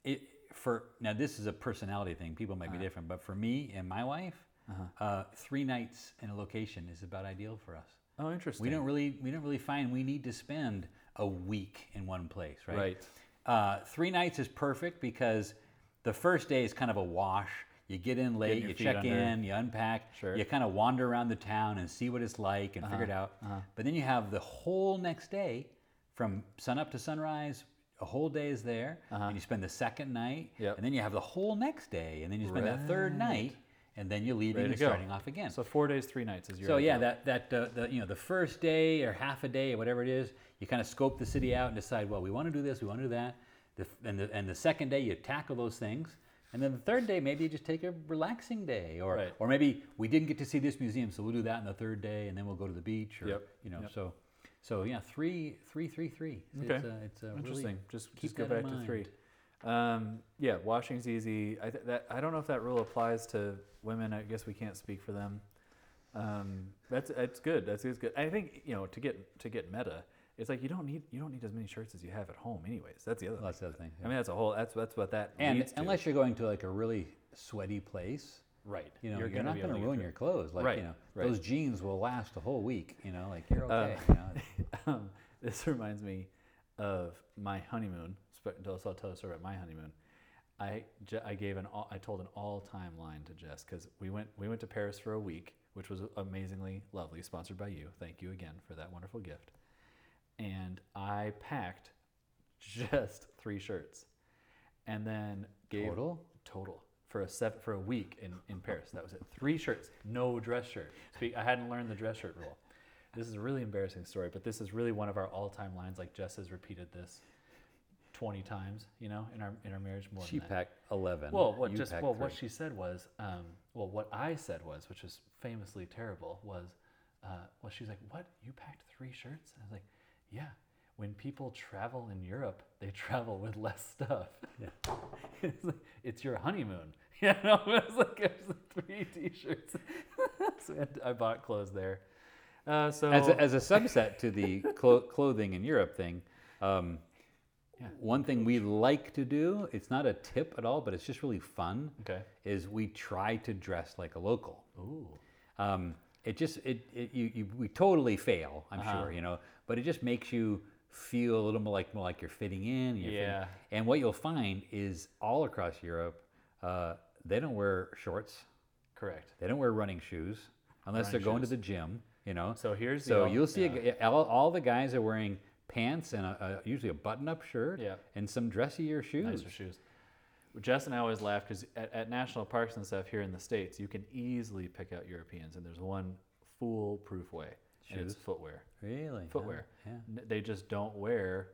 it for now this is a personality thing. People might be Uh-huh. different, but for me and my wife, uh three nights in a location is about ideal for us. Oh, interesting. We don't really we don't really find we need to spend a week in one place, right? Right. Uh, three nights is perfect because the first day is kind of a wash. You get in late, you check under. in, you unpack, Sure. you kind of wander around the town and see what it's like and figure it out. But then you have the whole next day from sunup to sunrise. A whole day is there, and you spend the second night, Yep. and then you have the whole next day, and then you spend that third night, and then you're leaving and go. starting off again. So four days, three nights is your. So yeah, that that uh, the you know the first day or half a day or whatever it is, you kind of scope the city out and decide, well, we want to do this, we want to do that. The, and the and the second day you tackle those things, and then the third day maybe you just take a relaxing day, or Right. or maybe we didn't get to see this museum, so we'll do that on the third day, and then we'll go to the beach, or Yep, you know, yep. so so yeah, three three three three. Okay. It's, uh, it's uh, really Interesting. just keep just go back to three. Um, yeah, washing's easy. I th- that I don't know if that rule applies to women. I guess we can't speak for them. Um, that's that's good. That's, that's good. I think you know to get to get meta. It's like you don't need you don't need as many shirts as you have at home, anyways. That's the other. Well, that's thing. the other thing. I mean, that's a whole. That's that's what that and unless you're going to like a really sweaty place, right, you know, You're you're, gonna not going to ruin your clothes. Like, Right, you know, right. those jeans will last a whole week. You know, like you're Uh, okay. you know. um, this reminds me of my honeymoon. So I'll tell a story about my honeymoon. I, I gave an all, I told an all time line to Jess because we went we went to Paris for a week, which was amazingly lovely, sponsored by you. Thank you again for that wonderful gift. And I packed just three shirts, and then gave Total? total for a seven, for a week in, in Paris. That was it. Three shirts, no dress shirt. Speak, I hadn't learned the dress shirt rule. This is a really embarrassing story, but this is really one of our all-time lines. Like Jess has repeated this twenty times, you know, in our in our marriage more She packed 11. Well, what you just well, what she said was, um, well, what I said was, which is famously terrible, was, uh, well, she's like, what? You packed three shirts? I was like, yeah. When people travel in Europe, they travel with less stuff. Yeah. it's, like, it's your honeymoon. You know, it was like, like three T-shirts. so I I bought clothes there. Uh, so As a, as a subset to the clo- clothing in Europe thing, um, Yeah. one thing we like to do, it's not a tip at all, but it's just really fun, okay. is we try to dress like a local. Ooh. Um, it just, it, it you, you, we totally fail, I'm Uh-huh. sure, you know, but it just makes you feel a little more like, more like you're fitting in. You're fitting- Yeah. and what you'll find is all across Europe, uh, they don't wear shorts. Correct. They don't wear running shoes unless they're going shoes. to the gym, you know. So here's the so al- you'll see yeah. g- all, all the guys are wearing pants and a, a, usually a button-up shirt Yeah. and some dressier shoes. nicer shoes. Jess and I always laugh because at, at national parks and stuff here in the states, you can easily pick out Europeans, and there's one foolproof way, and it's footwear. Really? Footwear. Yeah. N- They just don't wear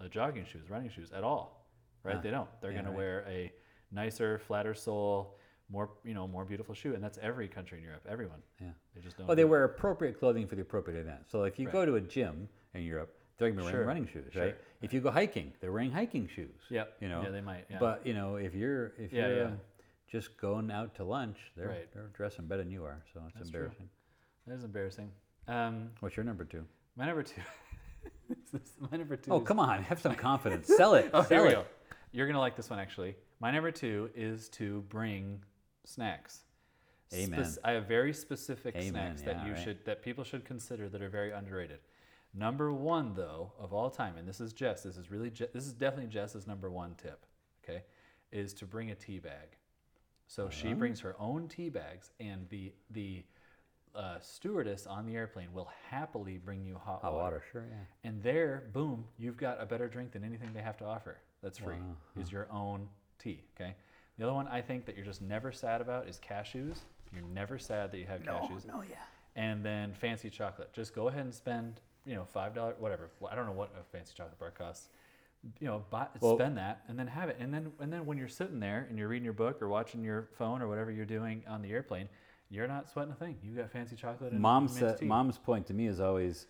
uh, jogging shoes, running shoes at all, right? Ah, They don't. They're yeah, going right. to wear a nicer, flatter sole, more you know, more beautiful shoe, and that's every country in Europe. Everyone. Yeah. They just don't. Well, they wear appropriate clothing for the appropriate event. So if you go to a gym in Europe, they're going to be wearing Sure, running shoes, sure, right? If you go hiking, they're wearing hiking shoes. Yep. You know. Yeah, they might. Yeah. But you know, if you're if Yeah, you're yeah. um, just going out to lunch, they're Right. they're dressing better than you are. So it's That's true. That is embarrassing. Um, What's your number two? my number two. my number two. Oh, is- come on, have some confidence. Sell it. Oh, Sell it. go. You're gonna like this one actually. My number two is to bring snacks. Amen. I have very specific Amen, snacks that you right. should that people should consider that are very underrated. Number one though of all time, and this is Jess. This is really Je- this is definitely Jess's number one tip. Okay, is to bring a tea bag. So she Uh-huh. brings her own tea bags, and the the uh, stewardess on the airplane will happily bring you hot, Hot water. water, sure, yeah. And there, boom, you've got a better drink than anything they have to offer. That's free. Wow, Is your own tea. Okay. The other one I think that you're just never sad about is cashews. You're never sad that you have cashews. no, yeah. And then fancy chocolate. Just go ahead and spend, you know, five dollars, whatever. I don't know what a fancy chocolate bar costs. You know, buy, Well- spend that and then have it. And then and then when you're sitting there and you're reading your book or watching your phone or whatever you're doing on the airplane, you're not sweating a thing. You got fancy chocolate. And Mom said, tea. mom's point to me is always,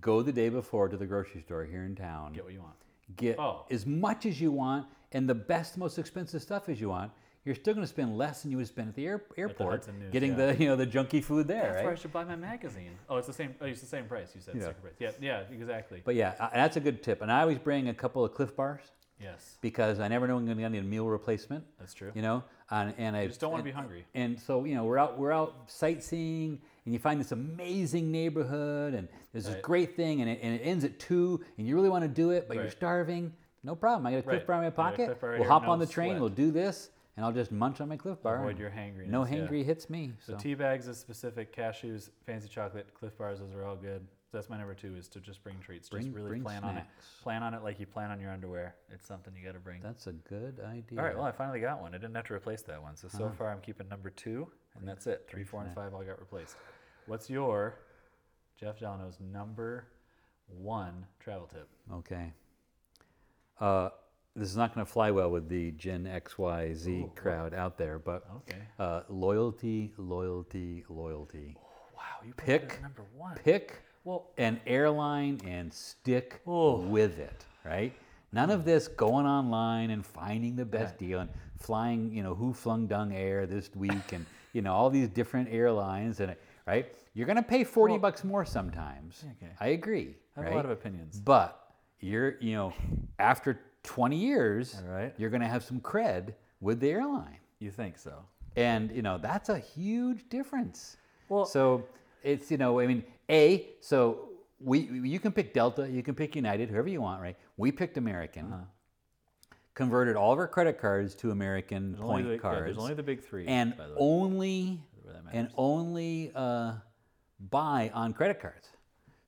go the day before to the grocery store here in town. get what you want. get Oh. as much as you want and the best, most expensive stuff as you want, you're still going to spend less than you would spend at the air, airport Hudson News, getting yeah. the you know the junky food there, That's where I should buy my magazine. Oh, it's the same. Oh, it's the same price. You said Yeah. price. Yeah, yeah, exactly. But yeah, uh, that's a good tip. And I always bring a couple of Clif Bars yes, because I never know when I'm going to need a meal replacement. that's true. You know, and, and I just don't wanna be hungry. And so you know, we're out we're out sightseeing, and you find this amazing neighborhood, and there's this Right. great thing, and it, and it ends at two, and you really want to do it, but you're starving. No problem. I got a Clif Right. Bar in my I got a pocket. Right we'll hop on the train. sweat. We'll do this, and I'll just munch on my Clif Bar. Avoid your hangriness. No yeah. hangry hits me. So So, tea bags is specific. Cashews, fancy chocolate, Clif Bars. Those are all good. That's my number two. Is to just bring treats. Bring- just really bring plan on it. Plan on it like you plan on your underwear. It's something you got to bring. that's a good idea. All right. Well, I finally got one. I didn't have to replace that one. So so Uh-huh. far, I'm keeping number two, and that's it. Three, four, and five all got replaced. What's your Jeff Delano's number one travel tip? Okay. Uh, this is not going to fly well with the Gen X, Y, Z Ooh, crowd out there, but Okay. uh, loyalty, loyalty, loyalty. Wow, you Pick- number one. Pick Well, an airline and stick Oh. with it, right? None of mm. this going online and finding the best Right. deal and flying, you know, who flung dung air this week and, you know, all these different airlines and, right? You're going to pay 40 Well- bucks more sometimes. Okay. I agree. I have right? a lot of opinions. But you're, you know, after 20 years, right. you're going to have some cred with the airline. You think so? And, you know, that's a huge difference. Well- so it's, you know, I mean, A, so we, you can pick Delta, you can pick United, whoever you want, right? We picked American, Uh-huh. converted all of our credit cards to American There's point the, yeah, cards. there's only the big three. and only and only uh, buy on credit cards.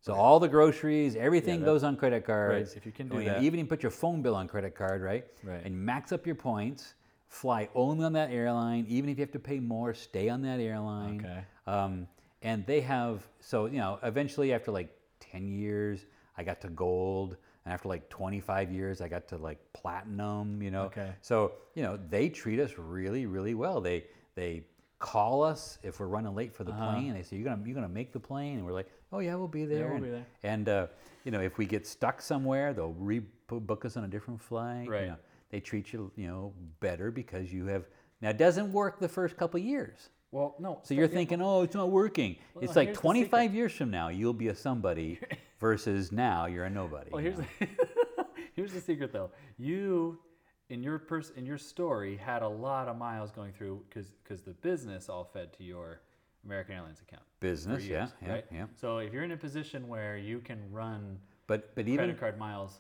So all the groceries, everything that- goes on credit cards. if you can do yeah, that. even you put your phone bill on credit card, right? Right. And max up your points. Fly only on that airline. Even if you have to pay more, stay on that airline. Okay. Um, and they have so you know eventually after like ten years, I got to gold, and after like twenty five years, I got to like platinum. You know. Okay. So you know they treat us really really well. They they call us if we're running late for the plane. They say you're gonna you're gonna make the plane, and we're like, oh yeah, we'll be there. yeah, we'll and, be there. And uh, you know if we get stuck somewhere, they'll rebook us on a different flight. you Right. know. they treat you you know better because you have. Now it doesn't work the first couple years. Well, no. So you're thinking, oh, it's not working. Well, it's like 25 years from now, you'll be a somebody versus now you're a nobody. Well, you here's know? the, here's the secret though. You in your pers- in your story had a lot of miles going through because because the business all fed to your American Airlines account. business, yeah, years, yeah, right? yeah. So if you're in a position where you can run But but even credit card miles,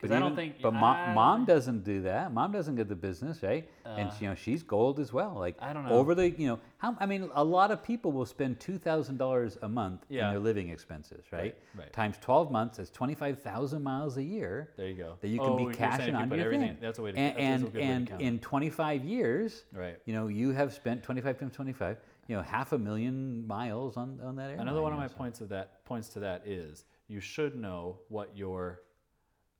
because I don't think. But I mom, don't mom doesn't do that. Mom doesn't get the business, right? and Uh, you know she's gold as well. Like I don't know. over the you know how I mean a lot of people will spend two thousand dollars a month Yeah. in their living expenses, right? right. Times 12 months, that's 25,000 miles a year. There you go. That you can Oh, be cashing on your everything- thing. That's a way to. and that's a and, way and count in 25 years, Right. you know, you have spent 25 times 25, you know, half a million miles on, on that. Another one of my so- points of that points to that is you should know what your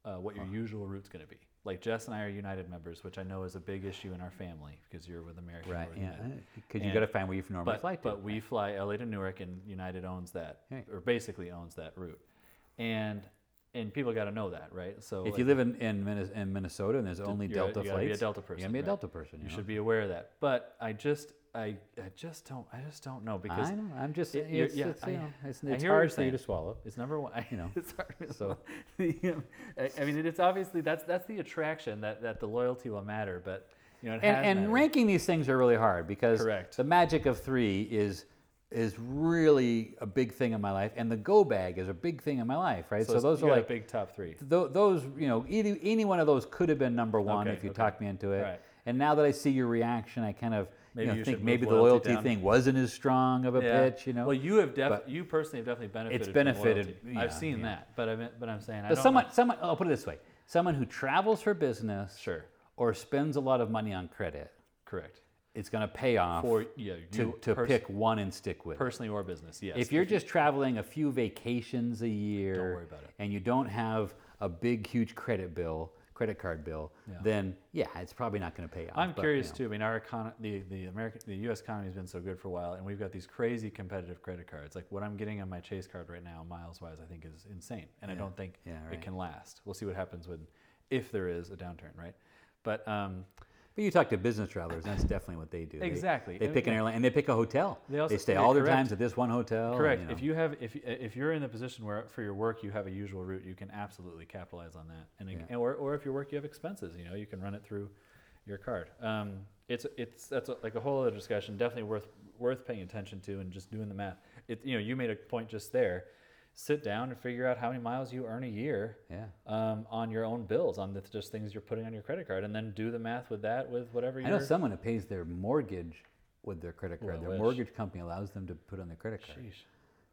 uh, what your usual route's going to be. Like Jess and I are United members, which I know is a big issue in our family because you're with American. Right, yeah. Because you And- got to find where you normally But, fly to. but we fly LA to Newark, and United owns that, Right. or basically owns that route, and and people got to know that, right? So if like, you live in, in, in Minnesota and there's only a- Delta you gotta be a flights, Delta person, to be a right. Delta person. You, you know? should be aware of that. But I just I, I just don't I just don't know because I know. I'm just, it- it's, yeah, it's, you know, I it's hear hard for you to swallow. It's number one. You know, it's hard. so- So, the, um, I, I mean, it's obviously that's that's the attraction that that the loyalty will matter, but you know, it and, and ranking these things are really hard because Correct. the magic of three is is really a big thing in my life, and the go bag is a big thing in my life, right? So, it's- those are like big top three. tho- those, you know, any, any one of those could have been number one Okay, if you okay. talked me into it. Right. And now that I see your reaction, I kind of, Maybe you know, you think maybe the loyalty down. thing wasn't as strong of a pitch. You know, Well, you have def- you personally have definitely benefited. from benefited, yeah, I've seen yeah. that, but I mean, but I'm saying I but don't someone, know- someone. I'll put it this way: someone who travels for business, Sure. or spends a lot of money on credit, correct it's going to pay off for yeah to, to pers- pick one and stick with. it. personally or business. Yes. If you're just traveling a few vacations a year worry about it. and you don't have a big, huge credit bill, credit card bill, Yeah. then yeah, it's probably not going to pay off. I'm but, you curious know. too. I mean, our econ- the the American the U.S. economy has been so good for a while, and we've got these crazy competitive credit cards. Like what I'm getting on my Chase card right now, miles wise, I think is insane, and I don't think Yeah, it can last. We'll see what happens when, if there is a downturn, right? But um, But you talk to business travelers, that's definitely what they do. Exactly. They, And- pick an airline and they pick a hotel. They also- stay yeah, all their correct. times at this one hotel. Correct. Oh, you know. If you have, if if you're in the position where for your work you have a usual route, you can absolutely capitalize on that. And, Yeah. or or if your work you have expenses, you know, you can run it through your card. Um, it's it's that's a, like a whole other discussion. Definitely worth worth paying attention to and just doing the math. It you know you made a point just there. Sit down and figure out how many miles you earn a year yeah. um, on your own bills, on the just things you're putting on your credit card, and then do the math with that with whatever I you're. know someone who pays their mortgage with their credit card. I their wish. mortgage company allows them to put on their credit card. Sheesh.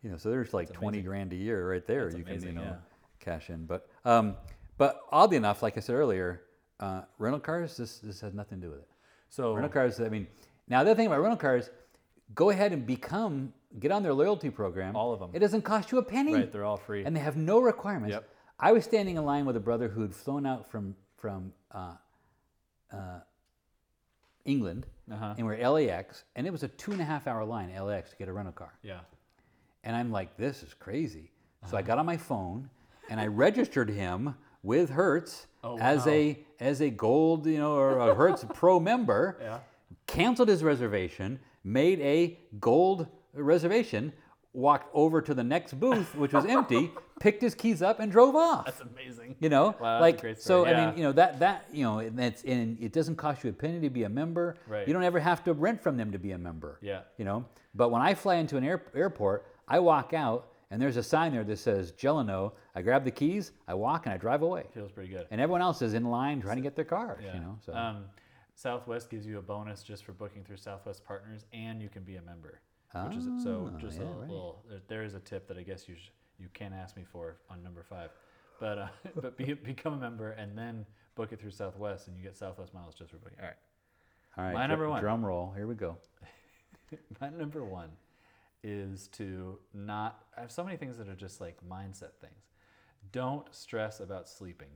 You know, so there's like That's 20 amazing. grand a year right there. That's you can, you know, yeah. cash in. But, um, but oddly enough, like I said earlier, uh, rental cars, this, this has nothing to do with it. So Rental cars, I mean, now the other thing about rental cars, go ahead and become, get on their loyalty program. All of them. It doesn't cost you a penny. right, they're all free. And they have no requirements. Yep. I was standing in line with a brother who had flown out from, from uh, uh, England, Uh-huh. and we're LAX, and it was a two and a half hour line, LAX, to get a rental car. yeah. And I'm like, this is crazy. So Uh-huh. I got on my phone and I registered him with Hertz Oh, as wow. a as a gold, you know, or a Hertz Pro member. Yeah. Canceled his reservation, made a gold reservation, walked over to the next booth, which was empty, picked his keys up, and drove off. That's amazing. You know, Wow, that's a like so. story. I mean, you know that that you know, that's and it doesn't cost you a penny to be a member. Right. You don't ever have to rent from them to be a member. Yeah. You know, but when I fly into an air, airport, I walk out and there's a sign there that says Gelano. I grab the keys, I walk, and I drive away. Feels pretty good. And everyone else is in line trying to get their cars. Yeah. You know, so Um, Southwest gives you a bonus just for booking through Southwest Partners, and you can be a member. Which is so Ah, just yeah, a right. little. There, there is a tip that I guess you sh- you can ask me for on number five, but uh, but be, become a member and then book it through Southwest, and you get Southwest miles just for booking. All right. all right. my dr- number one. Drum roll. Here we go. My number one is to not. I have so many things that are just like mindset things. Don't stress about sleeping.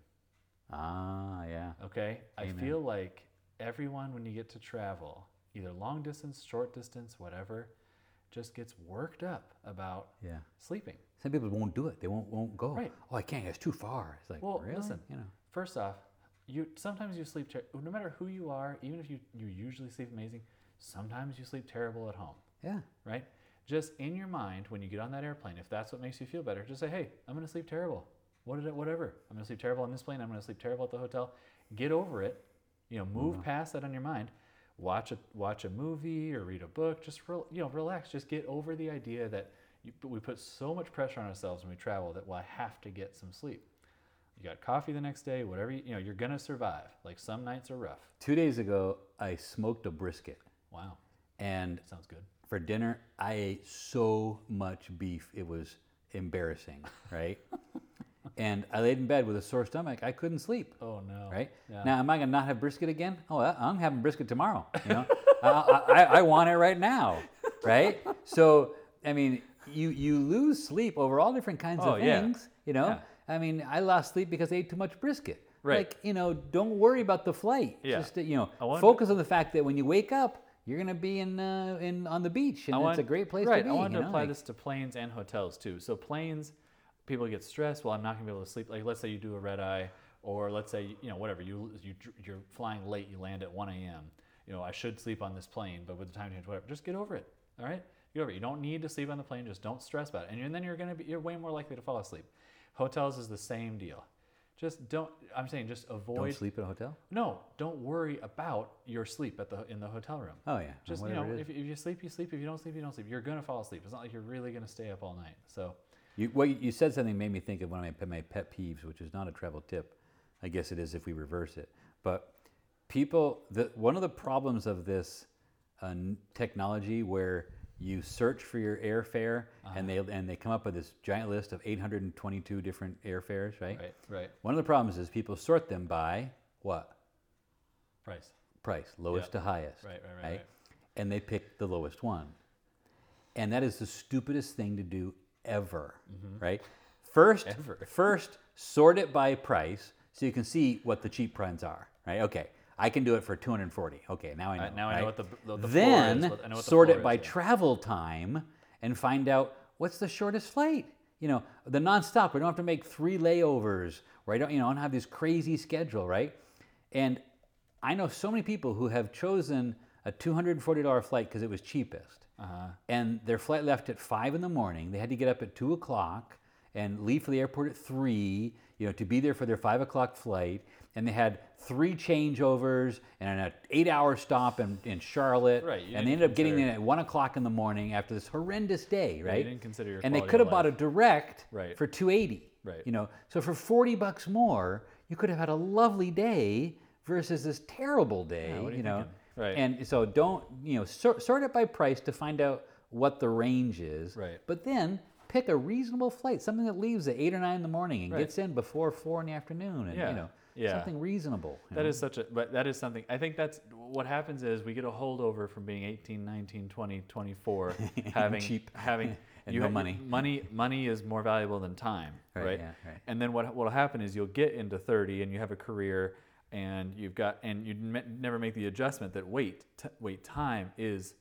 Ah, yeah. Okay. I feel like everyone, when you get to travel, either long distance, short distance, whatever, just gets worked up about Yeah. sleeping. Some people won't do it. They won't won't go. Right. Oh, I can't. It's too far. It's like, Well, really? listen. You know. First off, you sometimes you sleep ter- no matter who you are, even if you you usually sleep amazing, sometimes you sleep terrible at home, Yeah. right? Just in your mind when you get on that airplane, if that's what makes you feel better, just say, "Hey, I'm going to sleep terrible. What did it whatever. I'm going to sleep terrible on this plane. I'm going to sleep terrible at the hotel." Get over it. You know, move mm-hmm. past that on your mind. Watch a watch a movie or read a book. Just rel you know, relax. Just get over the idea that you, we put so much pressure on ourselves when we travel that well, I have to get some sleep. You got coffee the next day, whatever you, you know, you're gonna survive. Like some nights are rough. Two days ago, I smoked a brisket, Wow, and sounds good. for dinner, I ate so much beef, it was embarrassing, right? and I laid in bed with a sore stomach. I couldn't sleep, Oh no. right? Yeah. Now, am I gonna not have brisket again? Oh, I'm having brisket tomorrow. You know, I, I, I want it right now, right? So, I mean, you you lose sleep over all different kinds Oh, of yeah. things. You know, Yeah. I mean, I lost sleep because I ate too much brisket. Right. Like, you know, don't worry about the flight. Yeah. Just you know, focus on the fact that when you wake up, you're gonna be in uh, in on the beach, and I it's a great place right, to be. I you to know, apply like- this to planes and hotels too. So planes, people get stressed. Well, I'm not gonna be able to sleep. Like let's say you do a red eye, or let's say you know whatever you you you're flying late. You land at 1 a.m. You know I should sleep on this plane, but with the time change, whatever, just get over it. All right, get over it. You don't need to sleep on the plane. Just don't stress about it, and, then you're gonna be you're way more likely to fall asleep. Hotels is the same deal. Just don't. I'm saying just avoid. Don't sleep in a hotel. No, don't worry about your sleep at the in the hotel room. Oh yeah, Just you know, if, if you sleep, you sleep. If you don't sleep, you don't sleep. You're gonna fall asleep. It's not like you're really gonna stay up all night. So You, well, you said something made me think of one of my, pet- my pet peeves, which is not a travel tip. I guess it is if we reverse it. But people, the, one of the problems of this uh, n- technology where you search for your airfare and uh-huh. they and they come up with this giant list of 822 different airfares, right? Right, right. One of the problems is people sort them by what? Price. Price, lowest Yep. to highest. Right, right, right, right. And they pick the lowest one. And that is the stupidest thing to do ever, right? First, Mm-hmm. Ever. first sort it by price so you can see what the cheap ones are, right? Okay, I can do it for 240. Okay, now I know. Uh, now I know what the- the- the floor then is, what- I know what the sort floor it is, by yeah. travel time and find out what's the shortest flight. You know, the nonstop. We don't have to make three layovers, or I don't, you know, I don't have this crazy schedule, right? And I know so many people who have chosen a $240 flight because it was cheapest. Uh-huh. And their flight left at five in the morning. They had to get up at two o'clock and leave for the airport at three, you know, to be there for their five o'clock flight. And they had three changeovers and an eight hour stop in, in Charlotte. Right, And they ended up getting in at one o'clock in the morning after this horrendous day, right? didn't consider your and they could have bought a direct Right. for 280 Right. you know so for 40 bucks more you could have had a lovely day versus this terrible day are you you know thinking? Right. and so don't you know sort, sort it by price to find out what the range is Right. but then pick a reasonable flight something that leaves at 8 or 9 in the morning and Right. gets in before 4 in the afternoon and Yeah, you know yeah. something reasonable That know? is such a, but that is something, I think that's, what happens is we get a holdover from being 18, 19, 20, 24, having, Cheap. having, And you no ha- money. Money, money is more valuable than time, Right, right? yeah, right. And then what will happen is you'll get into 30 and you have a career and you've got, and you never make the adjustment that wait, t- wait, time is,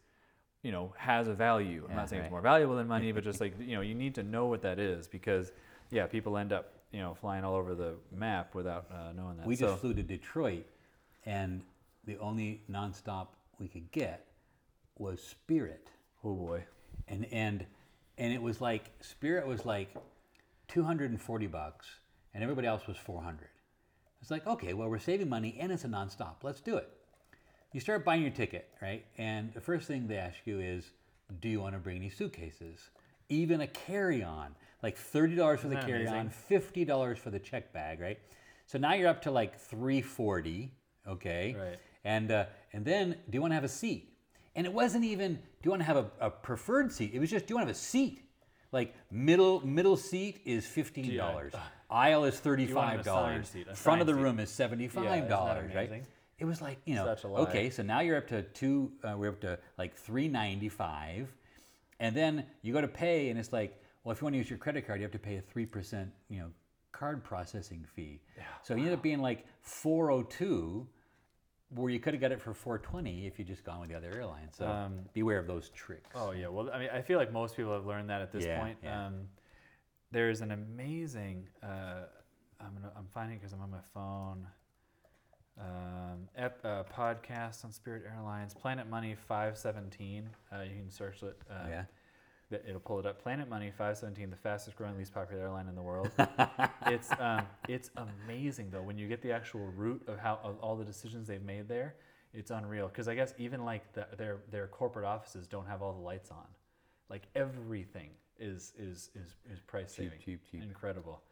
you know, has a value. I'm Yeah, not saying right. it's more valuable than money, but just like, you know, you need to know what that is because, yeah, people end up, you know, flying all over the map without uh, knowing that. we So- just flew to detroit and the only nonstop we could get was spirit oh boy. and and and it was like Spirit was like 240 bucks, and everybody else was 400. It's like okay, well we're saving money and it's a nonstop. Let's do it. You start buying your ticket, right? And the first thing they ask you is, do you want to bring any suitcases? Even a carry-on, like thirty dollars for the carry-on, fifty dollars for the check bag, right? So now you're up to like 340, okay? Right. And uh, and then, do you want to have a seat? And it wasn't even, do you want to have a, a preferred seat? It was just, do you want to have a seat? Like middle middle seat is fifteen dollars. Aisle is thirty-five dollars. Front of the seat. room is seventy-five dollars, right? It was like you know, Such a lie. okay, so now you're up to two. Uh, we're up to like three ninety-five, and then you go to pay, and it's like, well, if you want to use your credit card, you have to pay a three percent, you know, card processing fee. Yeah. So you end up being like four oh two, where you could have got it for four twenty if you just gone with the other airline. So Um, beware of those tricks. Oh yeah, well, I mean, I feel like most people have learned that at this Yeah, point. yeah. Um, there's an amazing. Uh, I'm gonna, I'm finding because I'm on my phone. Um, ep, uh, podcast on Spirit Airlines, Planet Money 517. Uh, you can search it. Uh, yeah. th- It'll pull it up. Planet Money 517, the fastest growing, least popular airline in the world. it's um, it's amazing though when you get the actual root of how of all the decisions they've made there. It's unreal because I guess even like the, their their corporate offices don't have all the lights on, like everything is is is, is price Cheap, saving, cheap, cheap. incredible.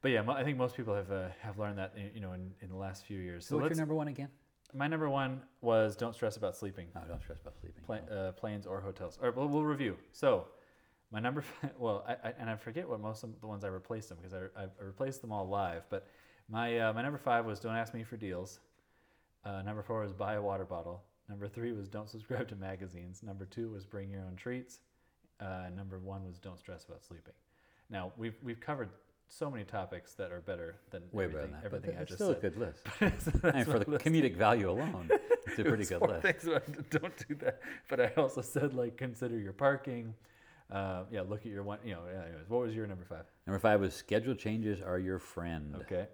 But yeah, I think most people have uh, have learned that in, you know in, in the last few years. So what's your number one again? my number one was don't stress about sleeping Oh, don't stress about sleeping. pla- uh, planes or hotels. All right, well, we'll review. So, my number, five, well, I, I, and I forget what most of the ones I replaced them because I, I, I replaced them all live. But my uh, my number five was don't ask me for deals. Uh, number four was buy a water bottle. Number three was don't subscribe to magazines. Number two was bring your own treats. Uh, number one was don't stress about sleeping. Now we've we've covered so many topics that are better than Way everything, better than that. But everything I it's just still said. a good list. I for the list. comedic value alone, it's a pretty It's good four list. things about- don't do that. But I also said like consider your parking. Uh, yeah, look at your one. You know, anyways, what was your number five? Number five was schedule changes are your friend. Okay.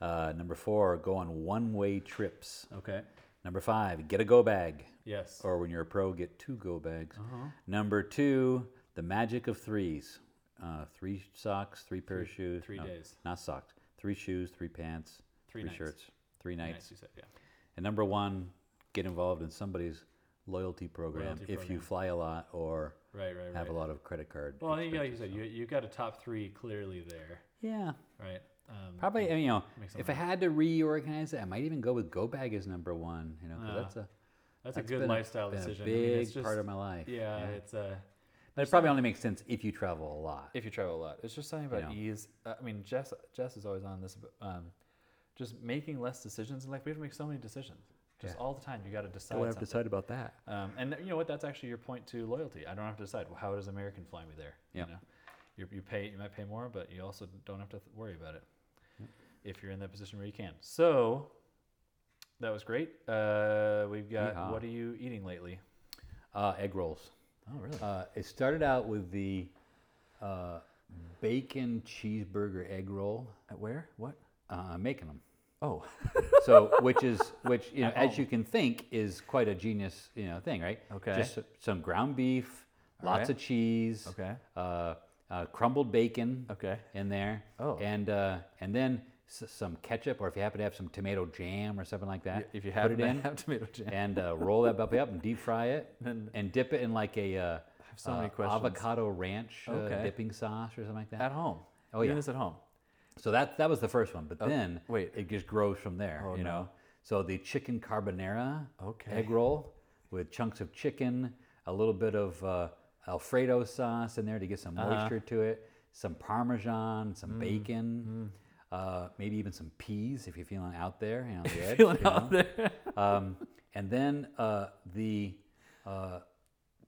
Uh, number four, go on one-way trips. Okay. Number five, get a go bag, Yes. or when you're a pro, get two go bags. Uh-huh. Number two, the magic of threes. Uh, three socks, three pair of shoes. three no, days. Not socks. Three shoes, three pants, Three three, nights. shirts, three nights. you said, yeah. And number one, get involved in somebody's loyalty program Loyalty if you fly a lot or Right, right, right. have a lot of credit card. well, I think, like you said, you you got a top three clearly there, yeah, right? Um, probably. You know, if sense. I had to reorganize it, I might even go with Go Bag as number one. You know, 'cause Yeah. that's a That's, a good been lifestyle been decision. A I big mean, it's just, part of my life. Yeah, it's a. But it probably only makes sense if you travel a lot. if you travel a lot. It's just something about know. ease. Uh, I mean, Jess Jess is always on this. Um, just making less decisions in life. We have to make so many decisions. Just Yeah. all the time, you got to decide. I would have something. to decide about that. Um, and you know what? That's actually your point to loyalty. I don't have to decide. Well, how does American fly me there? Yep. You know, you you pay. You might pay more, but you also don't have to th- worry about it if you're in that position where you can. So that was great. Uh, we've got. Yeehaw. What are you eating lately? Uh, egg rolls. Oh, really? Uh, it started out with the uh, bacon cheeseburger egg roll. At where? What? Uh, I'm making them. Oh, So, which is which you know, At as home. you can think, is quite a genius you know thing, right? Okay. Just some ground beef, lots of cheese. Okay. Uh, uh, crumbled bacon. Okay. In there. Oh. And uh, and then s- some ketchup, or if you happen to have some tomato jam or something like that, if you put have it in have tomato jam. and uh, roll that puppy up and deep fry it Then- and dip it in like a uh, so uh, avocado ranch uh, Okay. dipping sauce or something like that. At home. Oh, Doing yeah. this at home. So that that was the first one, but Oh, then wait. it just grows from there. Oh, you no. know. So the chicken carbonara Okay. egg roll with chunks of chicken, a little bit of uh, Alfredo sauce in there to get some Uh-huh. moisture to it, some Parmesan, Mm, some bacon, Uh, maybe even some peas if you're feeling out there, you know, on the edge. Feeling you out there. Um, and then uh, the uh,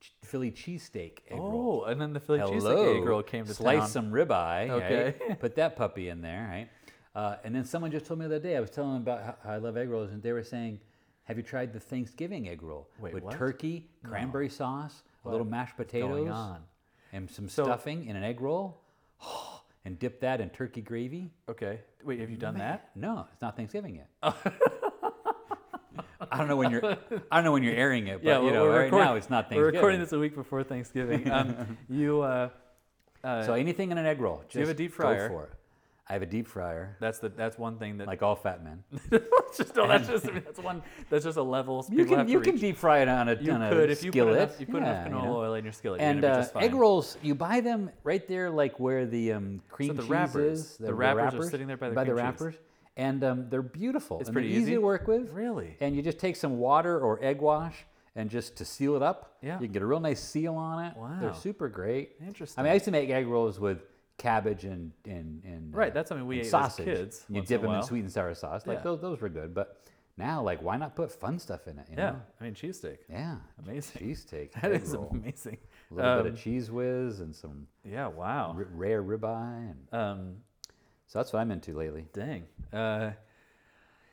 ch- Philly cheesesteak egg roll. Oh, and then the Philly cheesesteak egg roll came to Slice town. some ribeye. Okay. Right? Put that puppy in there, right? Uh, and then someone just told me the other day. I was telling them about how, I love egg rolls, and they were saying, "Have you tried the Thanksgiving egg roll Wait, with what? turkey, cranberry sauce, a little mashed going potatoes, on? and some So- stuffing in an egg roll, and dip that in turkey gravy?" Okay. Wait, have you done that? No, it's not Thanksgiving yet. I don't know when you're. I don't know when you're airing it, but you know, right now it's not Thanksgiving. We're recording this a week before Thanksgiving. Um, you, uh, uh, So anything in an egg roll. Just you have a deep go fryer? for it. I have a deep fryer, that's the that's one thing that like all fat men. Just no, that's just I mean, that's one that's just a level You can you to can deep fry it on a, you on a could if you put skillet. enough you put Yeah, enough you canola know. oil in your skillet. And uh, egg rolls, you buy them right there, like where the um, cream the cheese wrappers. is. The wrappers wrappers, are sitting there by the cream cheese. wrappers, and um, they're beautiful. It's and pretty easy easy? to work with. Really? And you just take some water or egg wash, and just to seal it up, Yeah. you can get a real nice seal on it. Wow. They're super great. Interesting. I mean, I used to make egg rolls with cabbage and and, and Right, uh, that's something we ate as sausage. kids You dip in them in sweet and sour sauce. Like Yeah. those, those were good. But now, like, why not put fun stuff in it? You yeah, know? I mean cheesesteak. Yeah. Amazing. Cheesesteak. That is roll. amazing. A little bit Um, of cheese whiz and some Yeah. Wow. r- rare ribeye, and Um, so that's what I'm into lately. dang. Uh,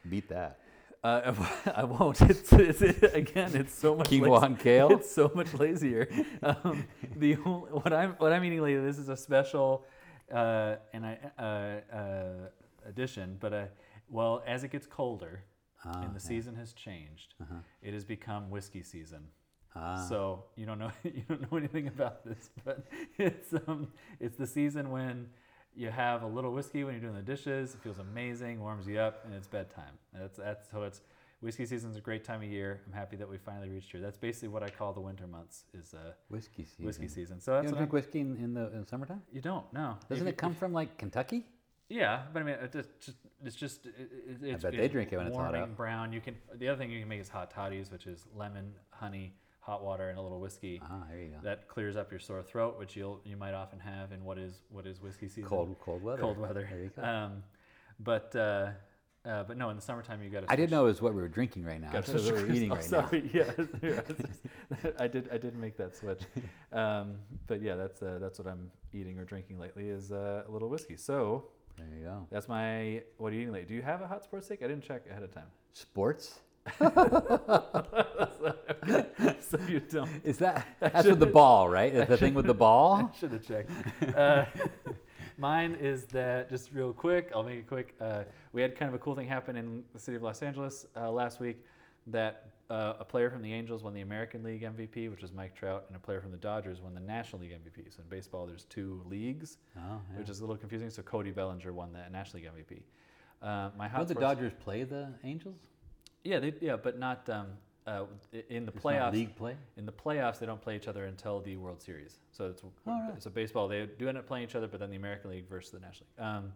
Beat that. Uh, I won't. It's, it's again. It's so much. Quinoa lazy- and kale? It's so much lazier. Um, the only, what I'm what I'm eating lately. This is a special, uh, and I uh, uh, addition. But uh, well, as it gets colder, Ah, and the season has changed, uh-huh. it has become whiskey season. Ah. So you don't know you don't know anything about this, but it's um it's the season when you have a little whiskey when you're doing the dishes. It feels amazing, warms you up, and it's bedtime. That's that's so it's whiskey season's a great time of year. I'm happy that we finally reached here. That's basically what I call the winter months is uh, Whiskey season. whiskey season. So You that's don't drink I'm- whiskey in, in the in summertime? you don't no. Doesn't you- it come from like Kentucky? Yeah, but I mean, it's just, it's just it, it, it's, bet they drink it when it's hot out. brown. You can the other thing you can make is hot toddies, which is lemon, honey, hot water, and a little whiskey. Ah, there you go. That clears up your sore throat, which you'll you might often have in what is what is whiskey season. Cold cold weather. cold weather. There you go. Um, but uh, uh, but no, in the summertime you got to. I didn't know it was what we were drinking right now. Got That's what we're eating oh, right now. sorry. Yeah, yeah, I did. I did make that switch. Um, but yeah, that's uh, that's what I'm eating or drinking lately is uh, a little whiskey. So There you go. that's my. What are you eating lately? Do you have a hot sports take? I didn't check ahead of time. Sports? so you don't. Is that that's with the ball, right? That's the thing with the ball? I Should have checked. Uh, mine is that just real quick. I'll make it quick. Uh, we had kind of a cool thing happen in the city of Los Angeles uh, last week. That uh, a player from the Angels won the American League MVP, which was Mike Trout, and a player from the Dodgers won the National League MVP. So in baseball, there's two leagues, Oh, yeah. which is a little confusing. So Cody Bellinger won the National League MVP. Uh, my hot Don't the Dodgers play the Angels? Yeah, they, yeah, but not um, uh, in the It's playoffs. league play? In the playoffs, they don't play each other until the World Series. So it's right. so baseball. They do end up playing each other, but then the American League versus the National League. Um,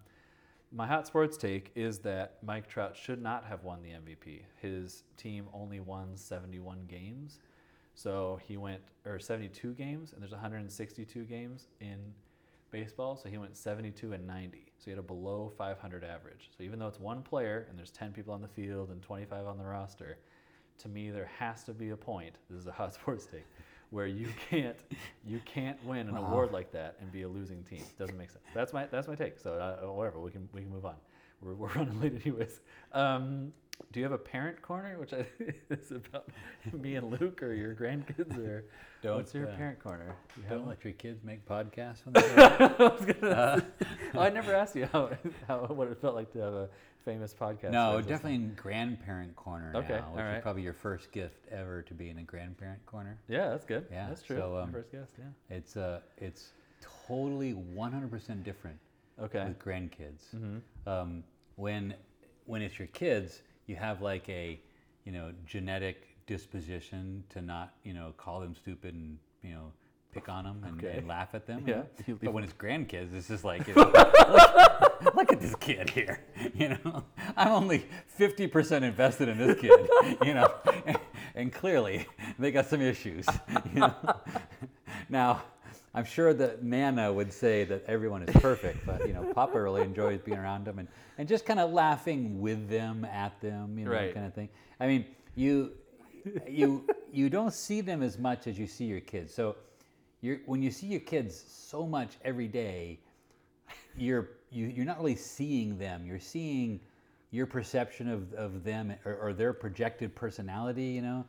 My hot sports take is that Mike Trout should not have won the MVP. His team only won 71 games. So he went, or 72 games, and there's 162 games in baseball. So he went 72 and 90. So he had a below 500 average. So even though it's one player and there's 10 people on the field and 25 on the roster, to me there has to be a point. This is a hot sports take where you can't you can't win an Wow. award like that and be a losing team. Doesn't make sense. That's my that's my take. So uh, whatever, we can we can move on. We're, we're running late anyways. Um, do you have a parent corner, which I, is about me and Luke or your grandkids or Don't, what's your uh, parent corner? You Don't let your kids make podcasts. When they're I, say- oh, I never asked you how, how what it felt like to have a famous podcast. no, definitely in grandparent corner Okay, now, which is probably your first gift ever to be in a grandparent corner. Yeah, that's good. Yeah, that's true. so, um, first guest. Yeah. It's uh, it's totally 100% different Okay. with grandkids. Mm-hmm. Um, when when it's your kids, you have like a you know genetic disposition to not you know call them stupid and you know pick on them and, Okay. and laugh at them. Yeah. But when it's grandkids, it's just like you know, look, at this kid here. You know, I'm only 50% invested in this kid. You know, and clearly they got some issues. You know? Now, I'm sure that Nana would say that everyone is perfect, but you know, Papa really enjoys being around them and, and just kind of laughing with them, at them, you know, Right. kind of thing. I mean, you you you don't see them as much as you see your kids. So you're when you see your kids so much every day, you're you, you're not really seeing them. You're seeing your perception of, of them or, or their projected personality, you know.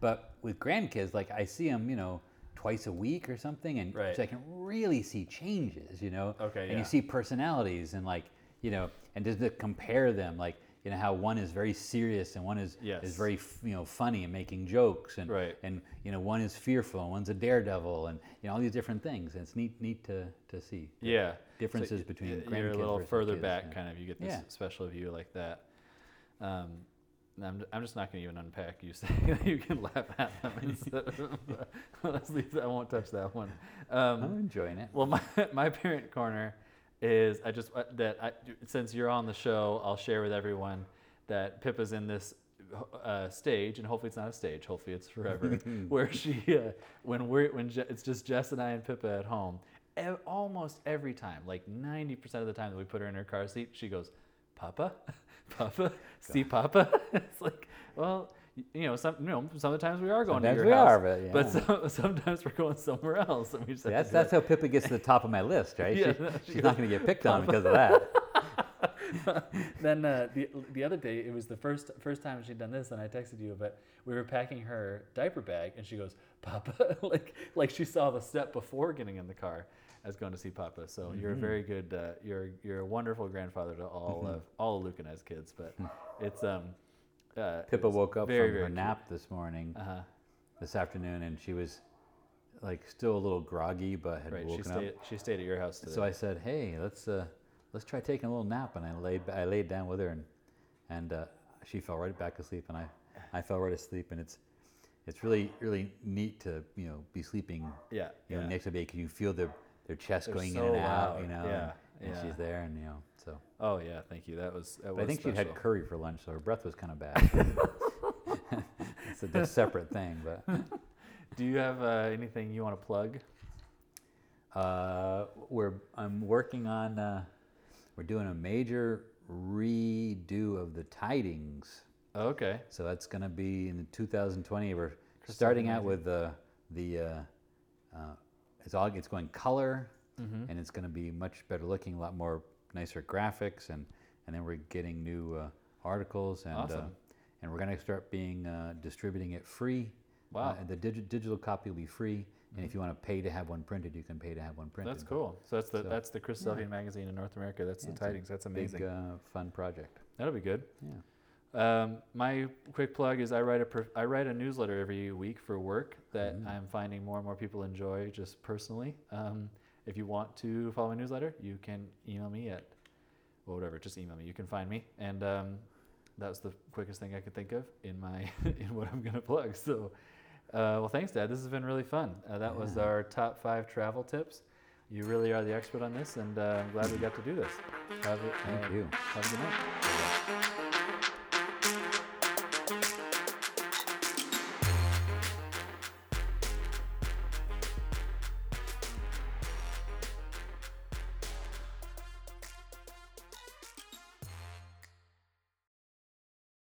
But with grandkids, like I see them, you know, twice a week or something, and Right. so I can really see changes, you know. Okay, And yeah. you see personalities and like, you know, and just to compare them, like, you know, how one is very serious and one is Yes. is very, you know, funny and making jokes, and Right. and you know, one is fearful and one's a daredevil, and you know, all these different things. And it's neat, neat to to see. Yeah. Differences y- between y- You're a little further kids, back, yeah. kind of. You get this Yeah. special view like that. Um, I'm, I'm just not going to even unpack you saying that you can laugh at them. instead of- Let's leave that. I won't touch that one. Um, I'm enjoying it. well, my, my parent corner is I just uh, that I, since you're on the show, I'll share with everyone that Pippa's in this uh, stage, and hopefully it's not a stage. Hopefully it's forever, where she uh, when we're when Je- it's just Jess and I and Pippa at home. ev- Almost every time, like 90% of the time that we put her in her car seat, she goes, Papa, Papa, see Papa. it's like, well, you know, some, you know, sometimes we are going Sometimes to your we house, are, but yeah. but some, sometimes we're going somewhere else. And we just that's that's how Pippa gets to the top of my list, right? Yeah, She- no, she's she not going to get picked on because of that. then uh, the the other day it was the first first time she'd done this, and I texted you, but we were packing her diaper bag, and she goes, "Papa," like like she saw the step before getting in the car as going to see Papa. So you're a Mm-hmm. very good, uh, you're you're a wonderful grandfather to all of all of Luke and I's kids. But it's um, uh, Pippa woke up very, from very her cute. nap this morning, uh huh. this afternoon, and she was like still a little groggy, but had Right. She woken stayed up. she stayed at your house today. So I said, "Hey, let's uh, let's try taking a little nap." And I laid I laid down with her, and and uh, she fell right back asleep, and I I fell right asleep, and it's it's really really neat to you know be sleeping yeah. you know yeah. next to me because you feel their their chest They're going so in and out, loud, you know, yeah, and, and yeah. she's there, and you know, so. Oh yeah. Thank you. That was that But I was think she'd had curry for lunch, so her breath was kind of bad. it's a, a separate thing, but Do you have uh, anything you want to plug? uh, we're I'm working on uh, we're doing a major redo of the tidings. Okay. So that's going to be in 2020. We're starting out with the the uh, uh, it's all it's going color, Mm-hmm. and it's going to be much better looking, a lot more nicer graphics, and and then we're getting new uh, articles, and uh, and we're going to start being uh, distributing it free. Wow. Mm-hmm. Uh, the digi- digital copy will be free, and if you want to pay to have one printed, you can pay to have one printed. That's cool. So that's the So, that's the Chris yeah. Sylvian magazine in North America. That's Yeah, the tidings. That's amazing. Big uh, fun project. That'll be good. Yeah. Um, my quick plug is I write a per- I write a newsletter every week for work that Mm. I'm finding more and more people enjoy just personally. Um, if you want to follow my newsletter, you can email me at well, whatever. Just email me. You can find me, and um, that was the quickest thing I could think of in my in what I'm gonna plug. So, uh, well, thanks, Dad. This has been really fun. Uh, that was our top five travel tips. you really are the expert on this, and uh, I'm glad we got to do this. Have, Thank uh, you. Have a good night.